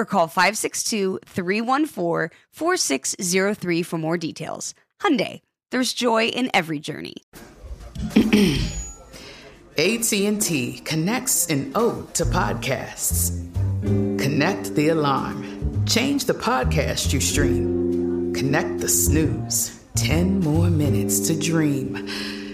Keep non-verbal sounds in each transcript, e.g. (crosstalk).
or call 562-314-4603 for more details. Hyundai, there's joy in every journey. (clears throat) AT&T connects an ode to podcasts. Connect the alarm. Change the podcast you stream. Connect the snooze. 10 more minutes to dream.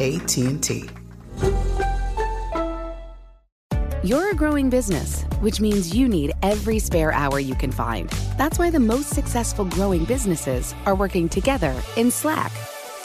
AT&T. You're a growing business, which means you need every spare hour you can find. That's why the most successful growing businesses are working together in Slack.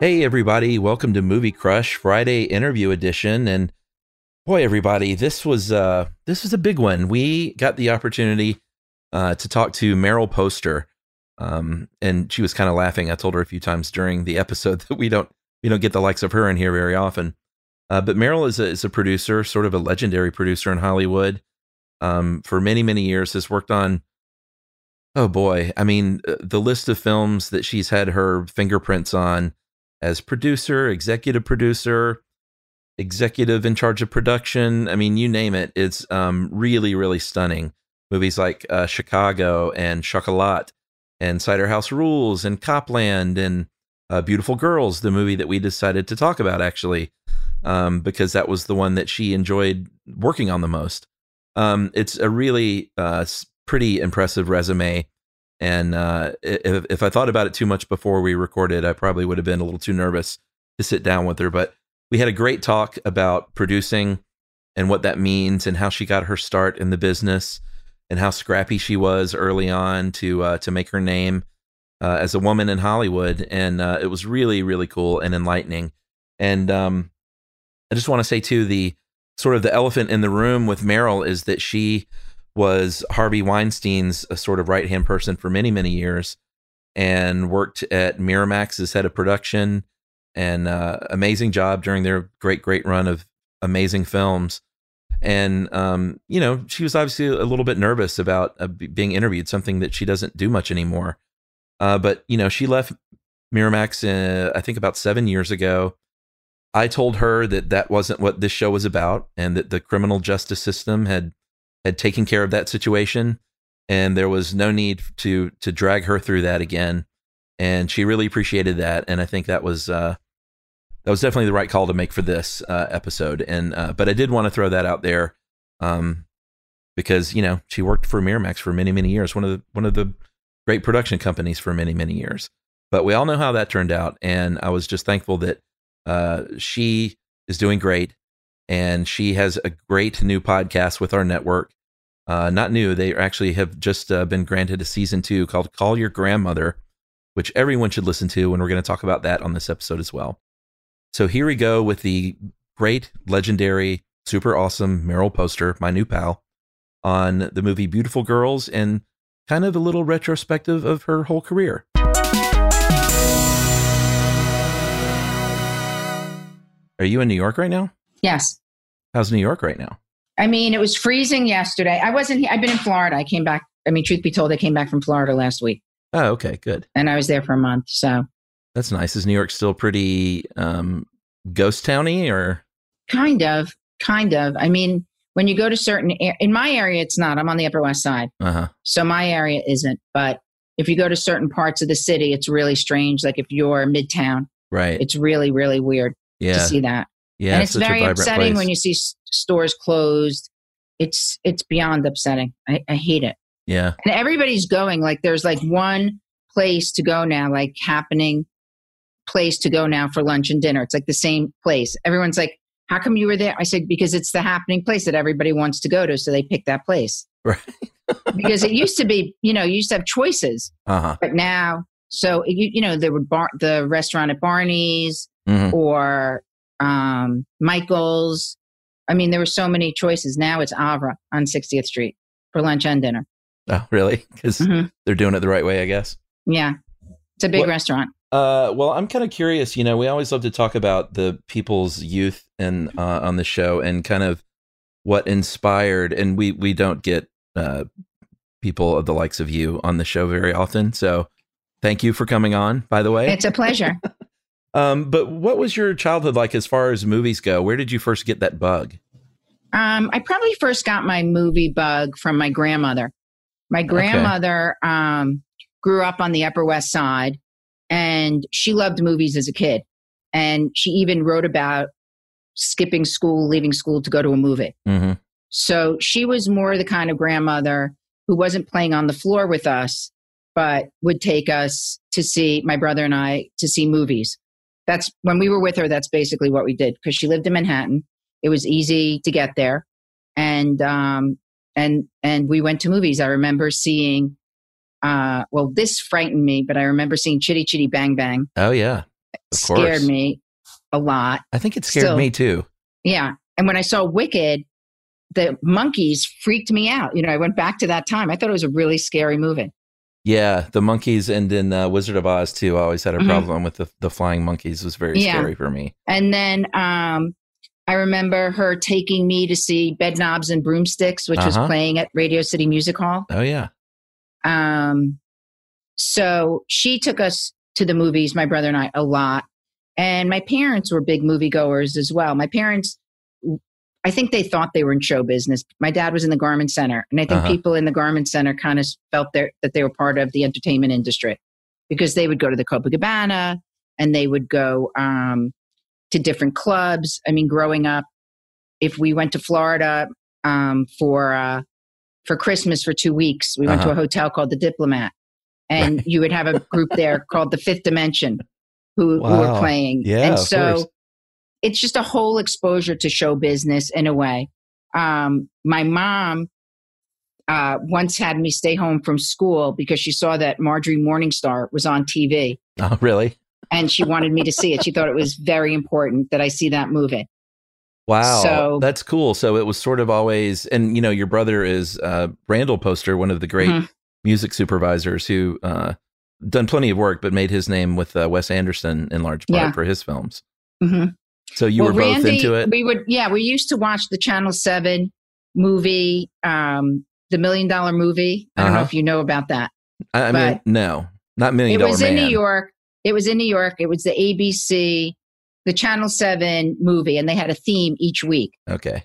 Hey, everybody, welcome to Movie Crush Friday interview edition. And boy, everybody, this was uh, this was a big one. We got the opportunity uh, to talk to Meryl Poster, um, and she was kind of laughing. I told her a few times during the episode (laughs) that we don't we don't get the likes of her in here very often. Uh, but Meryl is a, is a producer, sort of a legendary producer in Hollywood. Um, for many many years, has worked on oh boy, I mean uh, the list of films that she's had her fingerprints on as producer, executive producer, executive in charge of production. I mean, you name it. It's um, really, really stunning. Movies like uh, Chicago and Chocolat and Cider House Rules and Copland and uh, Beautiful Girls, the movie that we decided to talk about actually, um, because that was the one that she enjoyed working on the most. Um, it's a really uh, pretty impressive resume. And uh, if, if I thought about it too much before we recorded, I probably would have been a little too nervous to sit down with her. But we had a great talk about producing and what that means and how she got her start in the business and how scrappy she was early on to uh, to make her name uh, as a woman in Hollywood. And uh, it was really, really cool and enlightening. And um, I just want to say, too, the sort of the elephant in the room with Meryl is that she was Harvey Weinstein's a sort of right hand person for many, many years and worked at Miramax as head of production and uh, amazing job during their great, great run of amazing films. And, um, you know, she was obviously a little bit nervous about uh, being interviewed, something that she doesn't do much anymore. Uh, but, you know, she left Miramax, uh, I think, about seven years ago. I told her that that wasn't what this show was about and that the criminal justice system had had taken care of that situation and there was no need to to drag her through that again. And she really appreciated that and i think that was uh that was definitely the right call to make for this uh, episode. And uh, but i did want to throw that out there um because you know she worked for miramax for many many years one of the one of the great production companies for many many years. But we all know how that turned out and i was just thankful that uh she is doing great and she has a great new podcast with our network. Uh, not new, they actually have just uh, been granted a season two called Call Your Grandmother, which everyone should listen to. And we're going to talk about that on this episode as well. So here we go with the great, legendary, super awesome Meryl Poster, my new pal, on the movie Beautiful Girls and kind of a little retrospective of her whole career. Are you in New York right now? Yes. How's New York right now? I mean, it was freezing yesterday. I wasn't here. I've been in Florida. I came back. I mean, truth be told, I came back from Florida last week Oh, okay, good. and I was there for a month. So That's nice. Is New York still pretty um, ghost towny or? kind of, kind of. I mean, when you go to certain, in my area, it's not. I'm on the Upper West Side. Uh huh. So my area isn't. But if you go to certain parts of the city, it's really strange. Like if you're Midtown, Right. it's really, really weird yeah. to see that. Yeah. and it's a very upsetting place. when you see stores closed. It's it's beyond upsetting. I, I hate it. Yeah. And everybody's going. Like there's like one place to go now, like happening place to go now for lunch and dinner. It's like the same place. Everyone's like, "How come you were there?" I said, "Because it's the happening place that everybody wants to go to, so they pick that place." (laughs) Right. because it used to be, you know, you used to have choices, Uh huh. but now, so you you know, there were bar- the restaurant at Barney's hmm or um, Michael's. I mean, there were so many choices. Now it's Avra on 60th Street for lunch and dinner. Oh, really? Because Mhm. they're doing it the right way, I guess. Yeah, it's a big What- restaurant. Uh, well, I'm kind of curious. You know, we always love to talk about the people's youth and uh, on the show and kind of what inspired. And we we don't get uh, people of the likes of you on the show very often. So thank you for coming on. By the way, It's a pleasure. (laughs) um, but what was your childhood like as far as movies go? Where did you first get that bug? Um, I probably first got my movie bug from my grandmother. My grandmother um, grew up on the Upper West Side, and she loved movies as a kid. And she even wrote about skipping school, leaving school to go to a movie. hmm So she was more the kind of grandmother who wasn't playing on the floor with us, but would take us to see my brother and I to see movies. That's when we were with her. That's basically what we did because she lived in Manhattan. It was easy to get there, and um, and and we went to movies. I remember seeing. Uh, well, this frightened me, but I remember seeing Chitty Chitty Bang Bang. Oh yeah, of scared course. me a lot. I think it scared Still. me too. Yeah. And when I saw Wicked, the monkeys freaked me out. You know, I went back to that time. I thought it was a really scary movie. Yeah, the monkeys and in uh, Wizard of Oz too. I always had a Mhm. problem with the the flying monkeys. It was very Yeah. scary for me. And then um, I remember her taking me to see Bed Knobs and Broomsticks, which was Uh-huh. playing at Radio City Music Hall. Oh yeah. Um, so she took us to the movies, my brother and I, a lot. And my parents were big moviegoers as well. My parents, I think they thought they were in show business. My dad was in the garment center. And I think Uh-huh. people in the garment center kind of felt that they were part of the entertainment industry because they would go to the Copacabana and they would go um, to different clubs. I mean, growing up, if we went to Florida um, for, uh, for Christmas for two weeks, we went to Uh-huh. a hotel called the Diplomat and you would have a group there (laughs) called the Fifth Dimension who, who were playing. Yeah, and so. It's just a whole exposure to show business in a way. Um, my mom uh, once had me stay home from school because she saw that Marjorie Morningstar was on TV (laughs) Oh really? and she wanted me to see it. She thought it was very important that I see that movie. Wow, So- that's cool. So it was sort of always, and you know, your brother is uh, Randall Poster, one of the great Mhm. music supervisors who uh, done plenty of work, but made his name with uh, Wes Anderson in large part Yeah. for his films. hmm So you well, were both Randy, into it. We would, yeah, we used to watch the Channel Seven movie, um, the Million Dollar Movie. I don't know Uh-huh. if you know about that. I, I mean, no, not Million it Dollar was Man. in New York. It was in New York. It was the ABC, the Channel Seven movie, and they had a theme each week. Okay,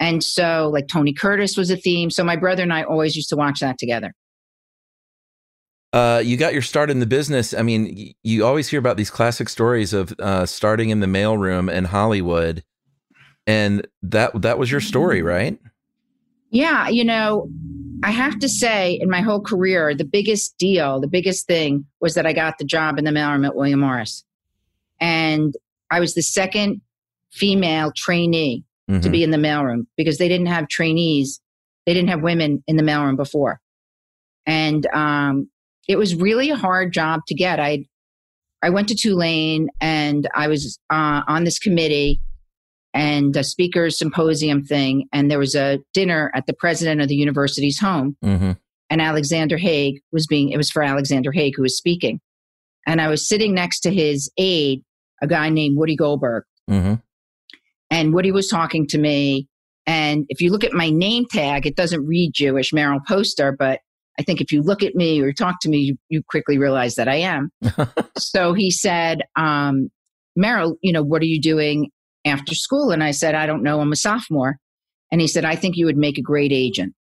And so, like Tony Curtis was a theme. So my brother and I always used to watch that together. Uh, you got your start in the business. I mean, y- you always hear about these classic stories of uh, starting in the mailroom in Hollywood, and that that was your story, right? Yeah, you know, I have to say, in my whole career, the biggest deal, the biggest thing was that I got the job in the mailroom at William Morris. And I was the second female trainee to Mhm. be in the mailroom because they didn't have trainees. They didn't have women in the mailroom before. And um, it was really a hard job to get. I I went to Tulane and I was uh, on this committee and a speakers symposium thing. And there was a dinner at the president of the university's home. Mm-hmm. And Alexander Haig was being, it was for Alexander Haig who was speaking. And I was sitting next to his aide, a guy named Woody Goldberg. Mm-hmm. And Woody was talking to me. And if you look at my name tag, it doesn't read Jewish, Meryl Poster, but I think if you look at me or talk to me, you, you quickly realize that I am. (laughs) so he said, um, Meryl, you know, what are you doing after school? And I said, I don't know. I'm a sophomore. And he said, I think you would make a great agent.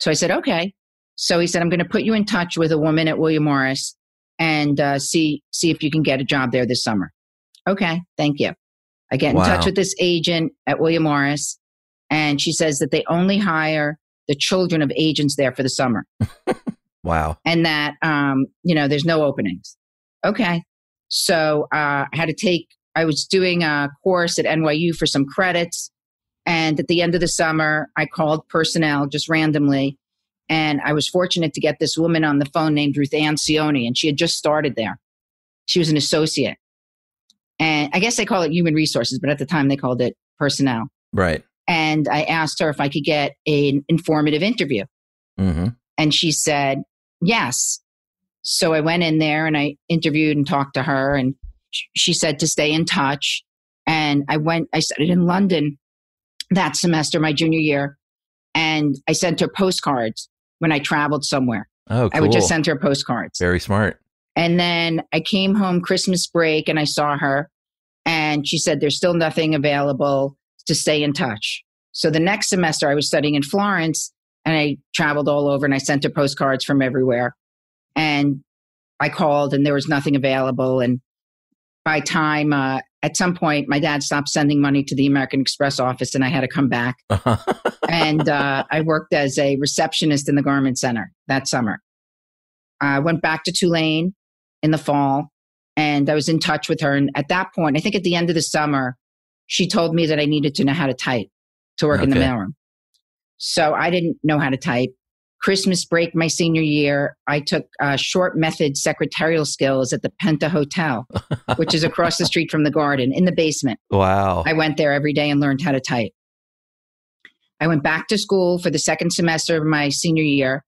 So I said, okay. So he said, I'm going to put you in touch with a woman at William Morris and uh, see see if you can get a job there this summer. Okay, thank you. I get in Wow. touch with this agent at William Morris, and she says that they only hire the children of agents there for the summer, (laughs) Wow. and that um, you know there's no openings. Okay, so uh, I had to take. I was doing a course at NYU for some credits, and at the end of the summer, I called personnel just randomly, and I was fortunate to get this woman on the phone named Ruth Ann Sioni, and she had just started there. She was an associate. And I guess they call it human resources, but at the time they called it personnel. Right. And I asked her if I could get an informative interview. Mm-hmm. And she said, yes. So I went in there and I interviewed and talked to her. And she said to stay in touch. And I went, I studied in London that semester, my junior year. And I sent her postcards when I traveled somewhere. Oh, cool. I would just send her postcards. Very smart. And then I came home Christmas break and I saw her and she said, There's still nothing available to stay in touch. So the next semester I was studying in Florence and I traveled all over and I sent her postcards from everywhere. And I called and there was nothing available. And by time, uh, at some point, my dad stopped sending money to the American Express office and I had to come back. (laughs) and uh, I worked as a receptionist in the garment center that summer. I went back to Tulane in the fall and I was in touch with her. And at that point, I think at the end of the summer, she told me that I needed to know how to type to work in the mailroom. So I didn't know how to type. Christmas break, my senior year, I took uh, short method secretarial skills at the Penta Hotel, (laughs) which is across the street from the garden in the basement. wow. I went there every day and learned how to type. I went back to school for the second semester of my senior year,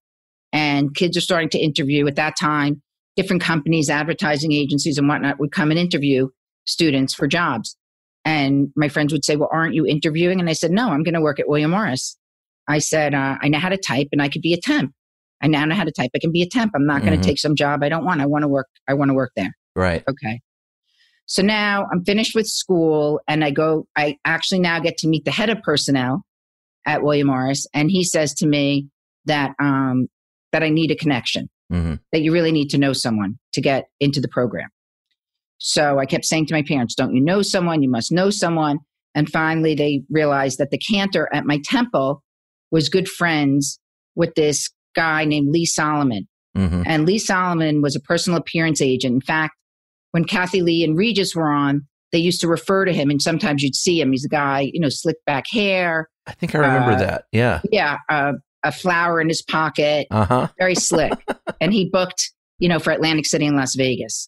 and kids are starting to interview. At that time, different companies, advertising agencies, and whatnot would come and interview students for jobs. And my friends would say, Well, aren't you interviewing? And I said, No, I'm going to work at William Morris. I said, uh, I know how to type and I could be a temp. I now know how to type. I can be a temp. I'm not going Mhm. to take some job I don't want. I want to work. I want to work there. right. Okay. So now I'm finished with school and I go, I actually now get to meet the head of personnel at William Morris. And he says to me that, um, that I need a connection, hmm that you really need to know someone to get into the program. So I kept saying to my parents, don't you know someone? You must know someone. And finally they realized that the cantor at my temple was good friends with this guy named Lee Solomon. hmm And Lee Solomon was a personal appearance agent. In fact, when Kathie Lee and Regis were on, they used to refer to him, and sometimes you'd see him. He's a guy, you know, slick back hair. I think I remember Uh, that. Yeah. Yeah, uh, a flower in his pocket, Uh huh. very slick. (laughs) and he booked, you know, for Atlantic City and Las Vegas.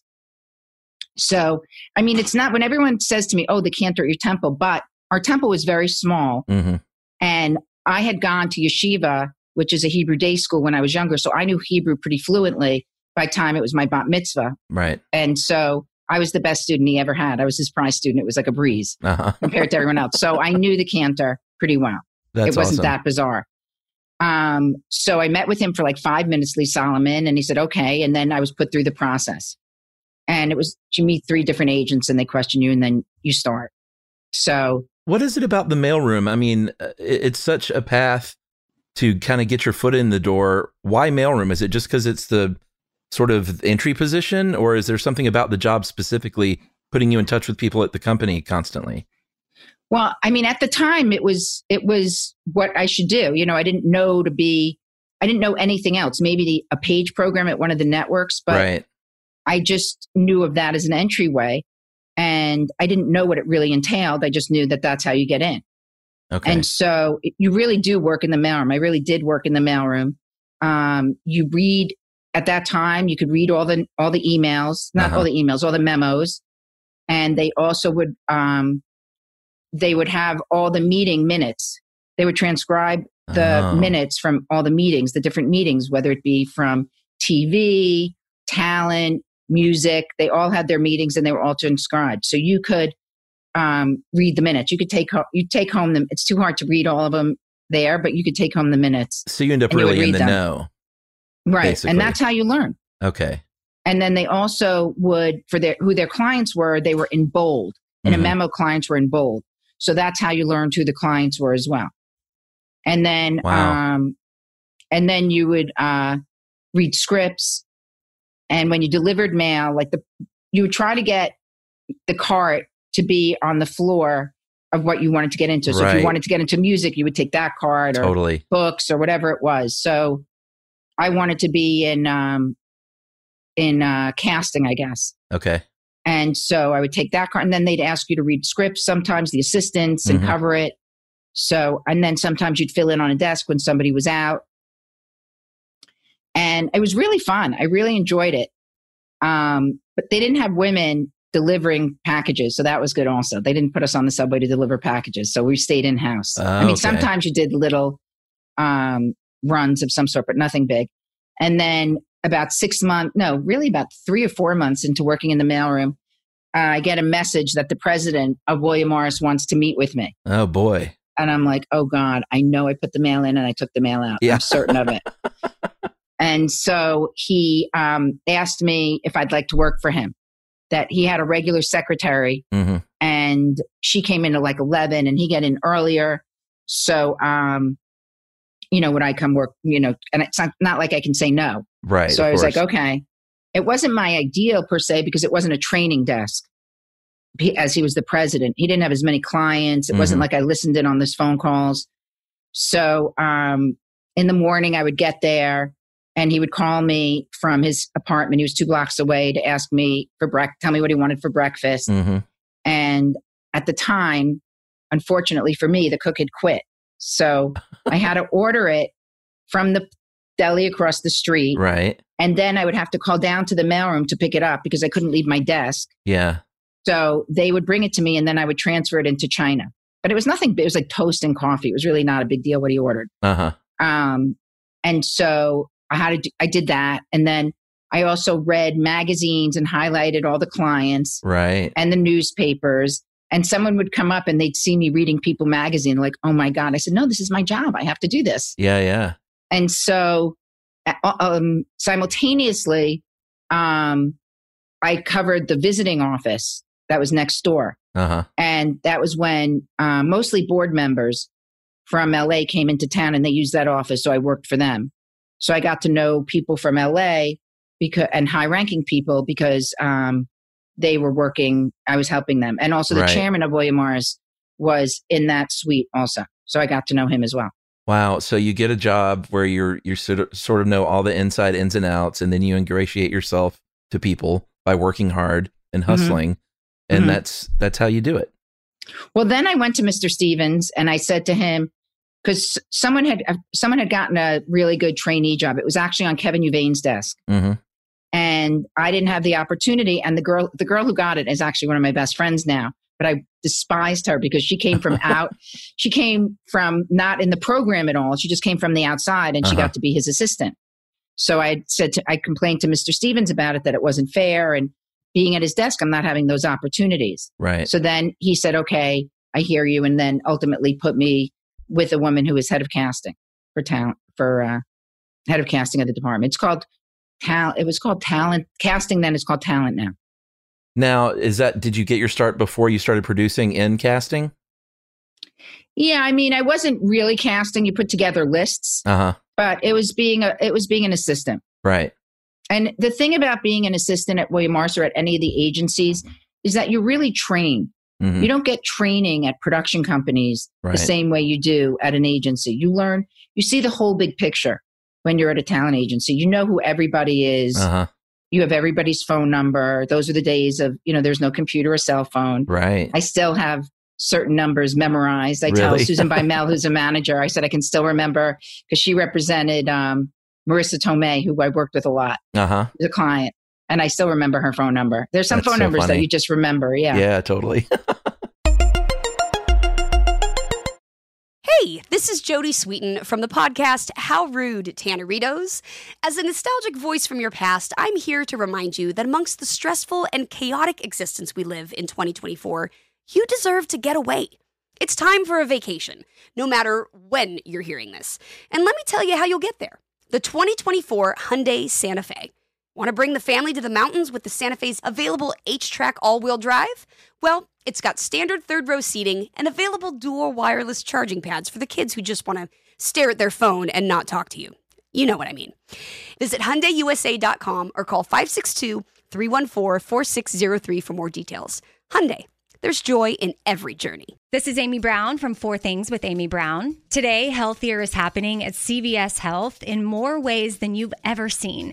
So, I mean, it's not when everyone says to me, oh, the cantor at your temple, but our temple was very small. hmm And I had gone to yeshiva, which is a Hebrew day school when I was younger. So I knew Hebrew pretty fluently by the time it was my bat mitzvah. Right. And so I was the best student he ever had. I was his prize student. It was like a breeze Uh huh. (laughs) compared to everyone else. So I knew the cantor pretty well. That's it wasn't awesome. that bizarre. Um, so I met with him for like five minutes, Lee Solomon, and he said, okay. And then I was put through the process. And it was you meet three different agents and they question you and then you start. So What is it about the mailroom? I mean, uh, it's such a path to kind of get your foot in the door. Why mailroom? Is it just because it's the sort of entry position, or is there something about the job specifically putting you in touch with people at the company constantly? Well, I mean, at the time, it was it was what I should do. You know, I didn't know to be, I didn't know anything else. Maybe the, a page program at one of the networks, but right. I just knew of that as an entryway, and I didn't know what it really entailed. I just knew that that's how you get in. Okay. And so you really do work in the mailroom. I really did work in the mailroom. Um, you read at that time you could read all the all the emails, not Uh-huh. all the emails, all the memos, and they also would um, they would have all the meeting minutes. They would transcribe the Oh. minutes from all the meetings, the different meetings, whether it be from TV, talent, music. They all had their meetings and they were all transcribed. So you could um, read the minutes. You could take home. You take home them. It's too hard to read all of them there, but you could take home the minutes. So you end up And you would really in the them. know. Right, Basically. and that's how you learn. Okay. And then they also would for their who their clients were. They were in bold. In Mhm. a memo, clients were in bold. So that's how you learned who the clients were as well. And then, Wow. um, and then you would uh, read scripts. And when you delivered mail, like the you would try to get the cart to be on the floor of what you wanted to get into. So if you wanted to get into music, you would take that card or Totally. books or whatever it was. So I wanted to be in um, in uh, casting, I guess. Okay. And so I would take that card, and then they'd ask you to read scripts. Sometimes the assistants and Mhm. cover it. So and then sometimes you'd fill in on a desk when somebody was out, and it was really fun. I really enjoyed it. Um, but they didn't have women delivering packages, so that was good. Also, they didn't put us on the subway to deliver packages, so we stayed in house. Oh, I mean, okay. sometimes you did little um, runs of some sort, but nothing big. And then about six months, no, really about three or four months into working in the mailroom, uh, I get a message that the president of William Morris wants to meet with me. Oh boy. And I'm like, oh God, I know I put the mail in and I took the mail out. Yeah. I'm certain of it. (laughs) and so he um, asked me if I'd like to work for him, that he had a regular secretary hmm and she came in at like 11 and he got in earlier. So, um, you know, would I come work, you know, and it's not, not like I can say no. Right. so I was like, okay. It wasn't my ideal per se because it wasn't a training desk. He, as he was the president, he didn't have as many clients. It wasn't Mhm. like I listened in on this phone calls. So um, in the morning, I would get there, and he would call me from his apartment. He was two blocks away to ask me for breakfast, tell me what he wanted for breakfast. Mhm. And at the time, unfortunately for me, the cook had quit. So (laughs) I had to order it from the deli across the street. Right. And then I would have to call down to the mailroom to pick it up because I couldn't leave my desk. Yeah. So they would bring it to me and then I would transfer it into China. But it was nothing, it was like toast and coffee. It was really not a big deal what he ordered. Uh huh. Um, and so Had to, do, I did that. And then I also read magazines and highlighted all the clients Right. and the newspapers. And someone would come up and they'd see me reading People magazine, like, oh my God. I said, no, this is my job. I have to do this. Yeah. Yeah. And so um, simultaneously, um, I covered the visiting office that was next door. Uh huh. And that was when uh, mostly board members from LA came into town and they used that office. So I worked for them. So I got to know people from LA because, and high ranking people because um, they were working, I was helping them. And also the Right. chairman of William Morris was in that suite also. So I got to know him as well. Wow. So you get a job where you're you sort of sort of know all the inside ins and outs, and then you ingratiate yourself to people by working hard and hustling, and Mhm. that's that's how you do it. Well, then I went to Mr. Stevens and I said to him, because someone had uh, someone had gotten a really good trainee job. It was actually on Kevin Uvain's desk, hmm and I didn't have the opportunity. And the girl, the girl who got it, is actually one of my best friends now. But I despised her because she came from (laughs) out. she came from not in the program at all. She just came from the outside, and she Uh-huh. got to be his assistant. So I said, to, I complained to Mr. Stevens about it that it wasn't fair, and being at his desk, I'm not having those opportunities. Right. So then he said, okay, I hear you. And then ultimately put me with a woman who is head of casting for talent, for uh, head of casting of the department. It's called talent. It was called talent casting. Then it's called talent now. Now, is that did you get your start before you started producing in casting? Yeah. I mean, I wasn't really casting. You put together lists, Uh huh. but it was being a, it was being an assistant. Right. And the thing about being an assistant at William Morris or at any of the agencies is that you're really trained. Mhm. You don't get training at production companies Right. the same way you do at an agency. You learn, you see the whole big picture when you're at a talent agency. You know who everybody is. Uh huh. You have everybody's phone number. Those are the days of, you know, there's no computer or cell phone. Right. I still have certain numbers memorized. I tell Really? Susan (laughs) Bymel, who's a manager, I said I can still remember because she represented um, Marisa Tomei, who I worked with a lot, Uh huh. the client, and I still remember her phone number. There's some That's phone so numbers funny. that you just remember. Yeah. Yeah, totally. (laughs) Hey, this is Jodie Sweetin from the podcast How Rude Tanneritos. As a nostalgic voice from your past, I'm here to remind you that amongst the stressful and chaotic existence we live in 2024, you deserve to get away. It's time for a vacation, no matter when you're hearing this. And let me tell you how you'll get there. The 2024 Hyundai Santa Fe. Want to bring the family to the mountains with the Santa Fe's available HTRAC all wheel drive? Well, it's got standard third row seating and available dual wireless charging pads for the kids who just want to stare at their phone and not talk to you. You know what I mean. Visit HyundaiUSA.com or call 562-314-4603 for more details. Hyundai, there's joy in every journey. This is Amy Brown from Four Things with Amy Brown. Today, healthier is happening at CVS Health in more ways than you've ever seen.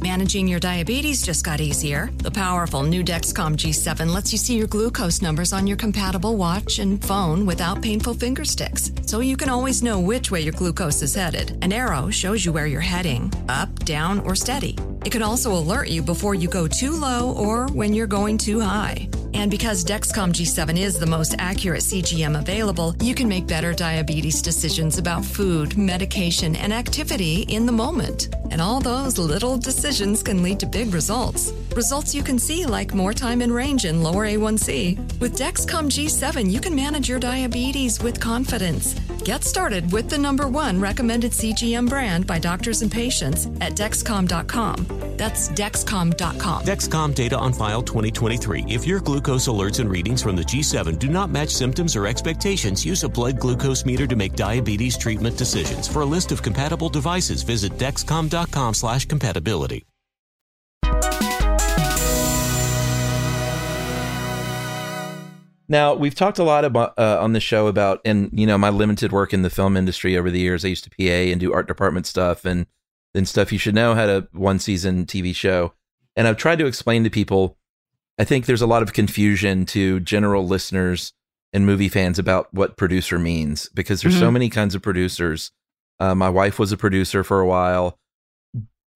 Managing your diabetes just got easier. The powerful new Dexcom G7 lets you see your glucose numbers on your compatible watch and phone without painful finger sticks. So you can always know which way your glucose is headed. An arrow shows you where you're heading up, down, or steady. It can also alert you before you go too low or when you're going too high. And because Dexcom G7 is the most accurate CGM available, you can make better diabetes decisions about food, medication, and activity in the moment. And all those little decisions can lead to big results. Results you can see like more time in range and lower A1C. With Dexcom G7, you can manage your diabetes with confidence. Get started with the number one recommended CGM brand by doctors and patients at Dexcom.com. That's Dexcom.com. Dexcom data on file 2023. If your glucose alerts and readings from the G7 do not match symptoms or expectations, use a blood glucose meter to make diabetes treatment decisions. For a list of compatible devices, visit dexcom.com/compatibility. Now we've talked a lot about uh, on the show about, and you know, my limited work in the film industry over the years. I used to PA and do art department stuff, and then stuff you should know had a one season TV show. And I've tried to explain to people. I think there's a lot of confusion to general listeners and movie fans about what producer means because there's so many kinds of producers. Uh, my wife was a producer for a while.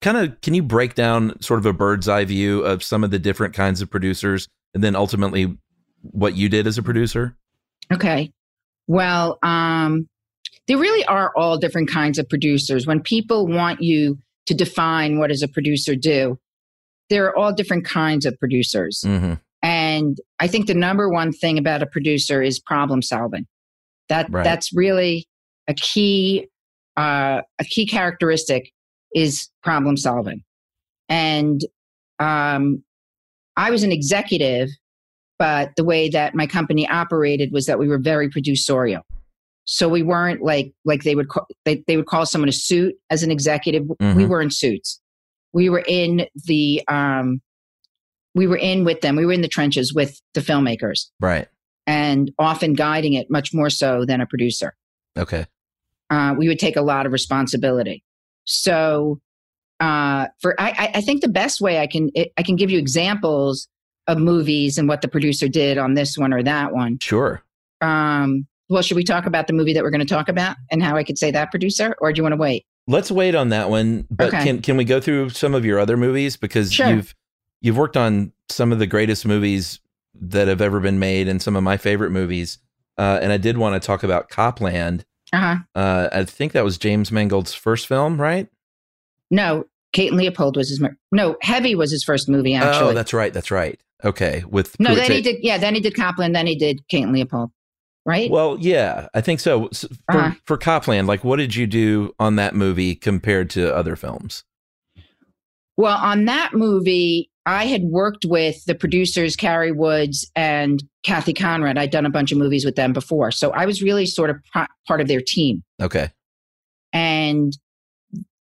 Kind of, can you break down sort of a bird's eye view of some of the different kinds of producers, and then ultimately what you did as a producer? Okay. Well, um, there really are all different kinds of producers. When people want you to define what does a producer do, there are all different kinds of producers. Mm-hmm. And I think the number one thing about a producer is problem solving. That Right. that's really a key uh, a key characteristic is problem solving. And um, I was an executive, but the way that my company operated was that we were very producerial. So we weren't like like they would call, they they would call someone a suit as an executive. We Mhm. were in suits. We were in the um, we were in with them. We were in the trenches with the filmmakers Right. and often guiding it much more so than a producer. Okay. Uh, we would take a lot of responsibility. So, uh, for I, I- I think the best way I can I can give you examples of movies and what the producer did on this one or that one. Sure. Um, well, should we talk about the movie that we're going to talk about and how I could say that producer, or do you want to wait? Let's wait on that one. But Okay. can can we go through some of your other movies because Sure. you've you've worked on some of the greatest movies that have ever been made and some of my favorite movies. Uh, and I did want to talk about Copland. Uh huh. Uh, I think that was James Mangold's first film, right? No, Kate and Leopold was his. mer- No, Heavy was his first movie. Actually, Oh, that's right. That's right. Okay. With no. Then he did. Yeah, then he did Copland. Then he did Kate and Leopold. Right. Well, yeah, I think so. S- For Uh-huh. for Copland, like, what did you do on that movie compared to other films? Well, on that movie, I had worked with the producers, Cary Woods and Cathy Konrad. I'd done a bunch of movies with them before. So I was really sort of pro- part of their team. Okay. And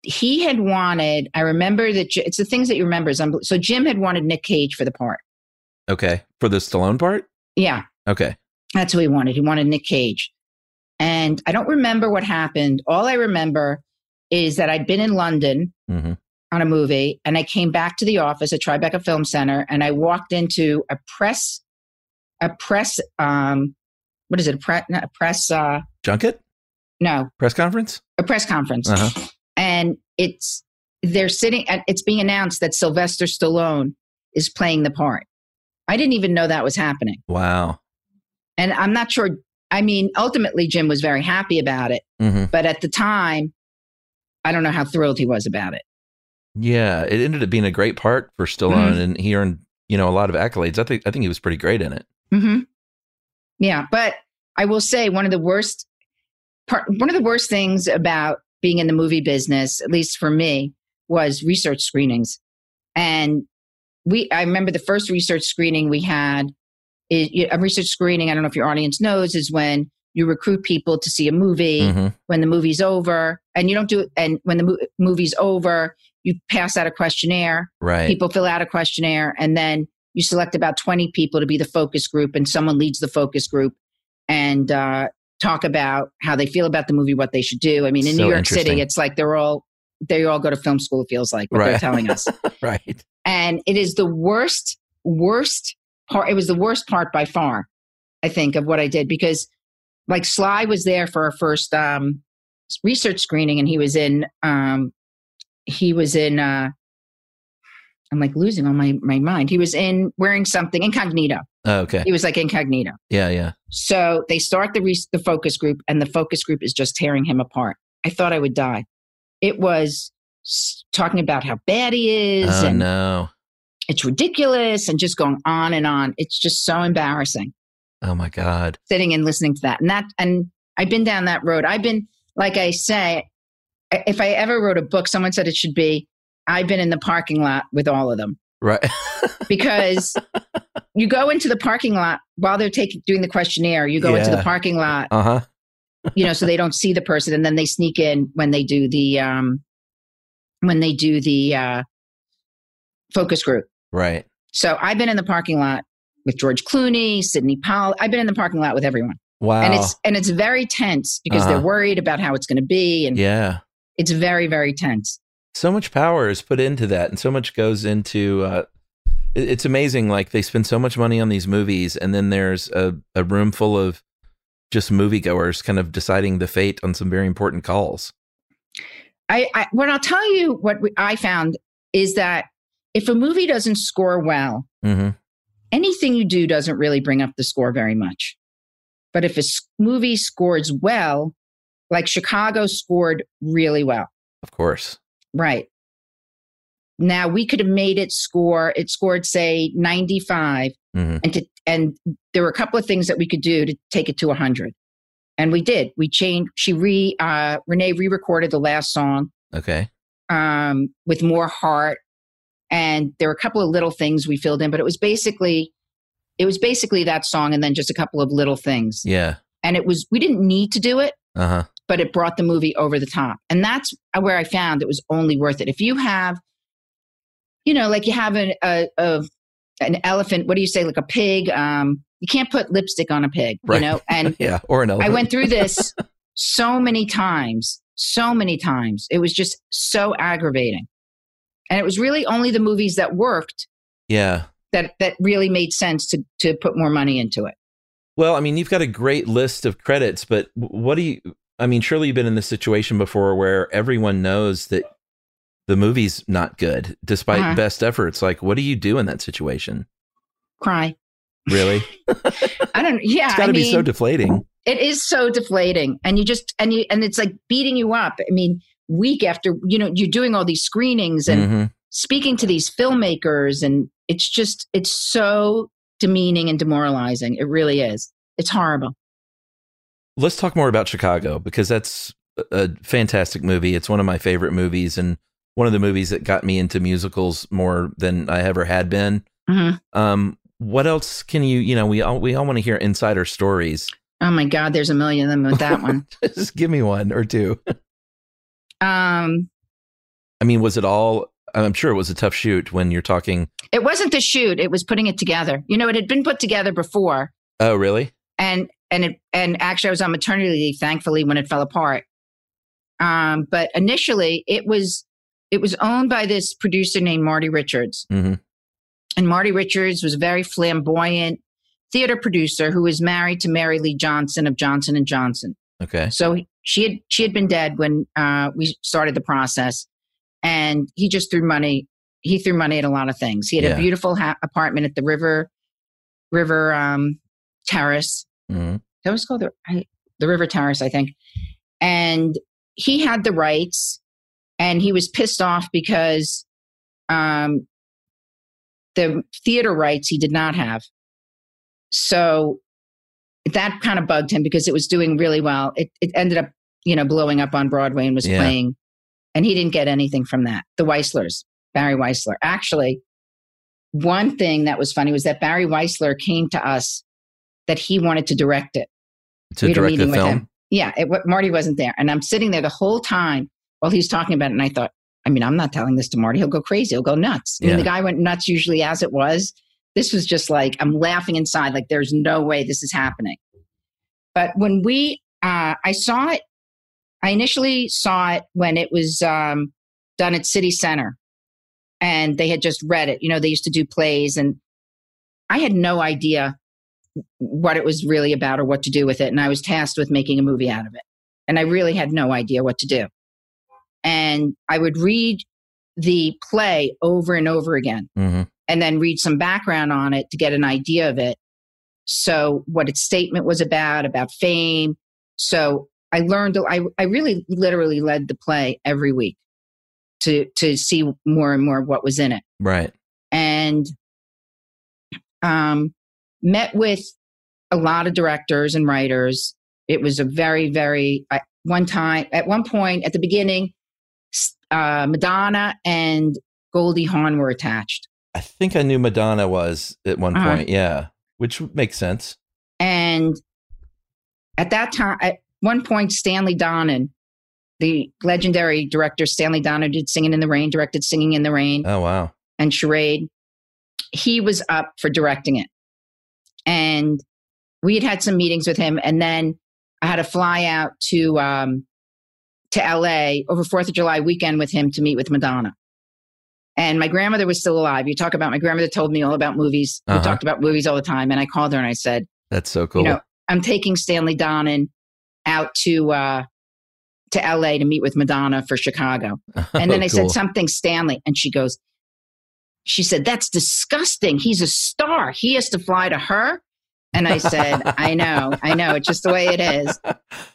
he had wanted, I remember that it's the things that you remember. Is so Jim had wanted Nick Cage for the part. Okay. For the Stallone part? Yeah, Okay. that's who he wanted. He wanted Nick Cage. And I don't remember what happened. All I remember is that I'd been in London hmm on a movie and I came back to the office at Tribeca Film Center and I walked into a press, a press, um, what is it? A, pre- a press, uh, Junket? no, Press conference? a press conference. Uh-huh. And it's, they're sitting and it's being announced that Sylvester Stallone is playing the part. I didn't even know that was happening. Wow. And I'm not sure. I mean, ultimately, Jim was very happy about it. hmm But at the time, I don't know how thrilled he was about it. Yeah. It ended up being a great part for Stallone Mm-hmm. and he earned, you know, a lot of accolades. I think I think he was pretty great in it. hmm Yeah, but I will say one of the worst part, one of the worst things about being in the movie business, at least for me, was research screenings. And we, I remember the first research screening we had. Is, a research screening, I don't know if your audience knows, is when you recruit people to see a movie. Mhm. When the movie's over, and you don't do it, and when the mo- movie's over, you pass out a questionnaire Right. people fill out a questionnaire and then you select about 20 people to be the focus group and someone leads the focus group and uh, talk about how they feel about the movie what they should do i mean in So new york city it's like they're all they all go to film school it feels like what they're telling us. (laughs) Right. and it is the worst worst part it was the worst part by far i think of what i did because like sly was there for our first um research screening and he was in um he was in uh i'm like losing all my my mind. He was in wearing something incognito. Oh, okay. he was like incognito. Yeah, yeah. so they start the re- the focus group and the focus group is just tearing him apart. I thought i would die it was talking about how bad he is Oh and no. it's ridiculous and just going on and on it's just so embarrassing Oh my God. sitting and listening to that and that and i've been down that road i've been like i say if i ever wrote a book someone said it should be i've been in the parking lot with all of them Right. because (laughs) you go into the parking lot while they're taking doing the questionnaire you go into the parking lot uh huh. You know so they don't see the person and then they sneak in when they do the um when they do the uh focus group Right. so i've been in the parking lot with george clooney sydney powell i've been in the parking lot with everyone Wow. and it's and it's very tense because Uh-huh. they're worried about how it's going to be and yeah. it's very very tense So much power is put into that, and so much goes into. Uh, it's amazing. Like they spend so much money on these movies, and then there's a, a room full of just moviegoers, kind of deciding the fate on some very important calls. i, I what i'll tell you what we, i found is that if a movie doesn't score well hmm anything you do doesn't really bring up the score very much. But if a movie scores well, like Chicago scored really well, Of course. right? Now we could have made it score. It scored say 95, hmm and to, and there were a couple of things that we could do to take it to 100, and we did. We changed. She re uh, Renee re-recorded the last song Okay. um, with more heart. And there were a couple of little things we filled in, but it was basically, it was basically that song and then just a couple of little things. Yeah. And it was, we didn't need to do it, Uh huh. but it brought the movie over the top. And that's where I found it was only worth it. If you have, you know, like you have an, a, a, an elephant, what do you say, like a pig? Um, you can't put lipstick on a pig, Right. you know? And (laughs) Yeah. Or an elephant. I went through this (laughs) so many times, so many times. It was just so aggravating. And it was really only the movies that worked Yeah. that that really made sense to to put more money into it. Well, I mean, you've got a great list of credits, but what do you? I mean, surely you've been in this situation before where everyone knows that the movie's not good, despite Uh-huh. best efforts. Like, what do you do in that situation? Cry. Really? (laughs) (laughs) I don't yeah, it's got to mean, be so deflating. it is so deflating and you just and you and it's like beating you up. I mean, week after, you know, you're doing all these screenings and Mhm. speaking to these filmmakers and it's just it's so demeaning and demoralizing. It really is. It's horrible. Let's talk more about Chicago because that's a fantastic movie. It's one of my favorite movies and one of the movies that got me into musicals more than I ever had been. Mm-hmm. Um, what else can you? You know, we all we all want to hear insider stories. Oh my God, there's a million of them with that one. (laughs) Just give me one or two. (laughs) um, I mean, was it all? I'm sure it was a tough shoot when you're talking. it wasn't the shoot; it was putting it together. You know, it had been put together before, Oh, really? and and it and actually, I was on maternity leave, thankfully, when it fell apart. Um, but initially, it was it was owned by this producer named Marty Richards, hmm and Marty Richards was a very flamboyant theater producer who was married to Mary Lea Johnson of Johnson and Johnson. Okay. So she had she had been dead when uh, we started the process, and he just threw money. He threw money at a lot of things. He had Yeah. a beautiful ha- apartment at the River River um, Terrace. hmm That was called the the River Terrace, I think. And he had the rights, and he was pissed off because um, the theater rights he did not have. So that kind of bugged him because it was doing really well. It, it ended up, you know, blowing up on Broadway and was Yeah. playing, and he didn't get anything from that. The Weisslers, Barry Weissler. Actually, one thing that was funny was that Barry Weissler came to us that he wanted to direct it. To We direct the film. Yeah, it, Marty wasn't there, and I'm sitting there the whole time while he's talking about it, and I thought, I mean, I'm not telling this to Marty; he'll go crazy, he'll go nuts. I mean, the guy went nuts usually as it was. This was just like I'm laughing inside, like there's no way this is happening. But when we, uh, I saw it. I initially saw it when it was um, done at City Center, and they had just read it. You know, they used to do plays, and I had no idea what it was really about or what to do with it. And I was tasked with making a movie out of it. And I really had no idea what to do. And I would read the play over and over again hmm and then read some background on it to get an idea of it. So, what its statement was about, about fame. So, I learned, I, I really literally led the play every week to, to see more and more of what was in it Right. and um, met with a lot of directors and writers. It was a very, very, I one time, at one point at the beginning, uh, Madonna and Goldie Hawn were attached. I think I knew Madonna was at one Uh-huh. point. Yeah, which makes sense. And at that time, at one point, Stanley Donen, the legendary director Stanley Donen, did Singing in the Rain, directed Singing in the Rain. Oh wow. and charade he was up for directing it and we had had some meetings with him and then i had to fly out to um to la over fourth of july weekend with him to meet with madonna and my grandmother was still alive you talk about my grandmother told me all about movies Uh-huh. we talked about movies all the time and i called her and i said That's so cool. you know i'm taking stanley donen out to uh to la to meet with madonna for chicago (laughs) and then Oh, I cool. said something Stanley, and she goes, she said, That's disgusting. He's a star. He has to fly to her. And I said, I know, I know. It's just the way it is. (laughs)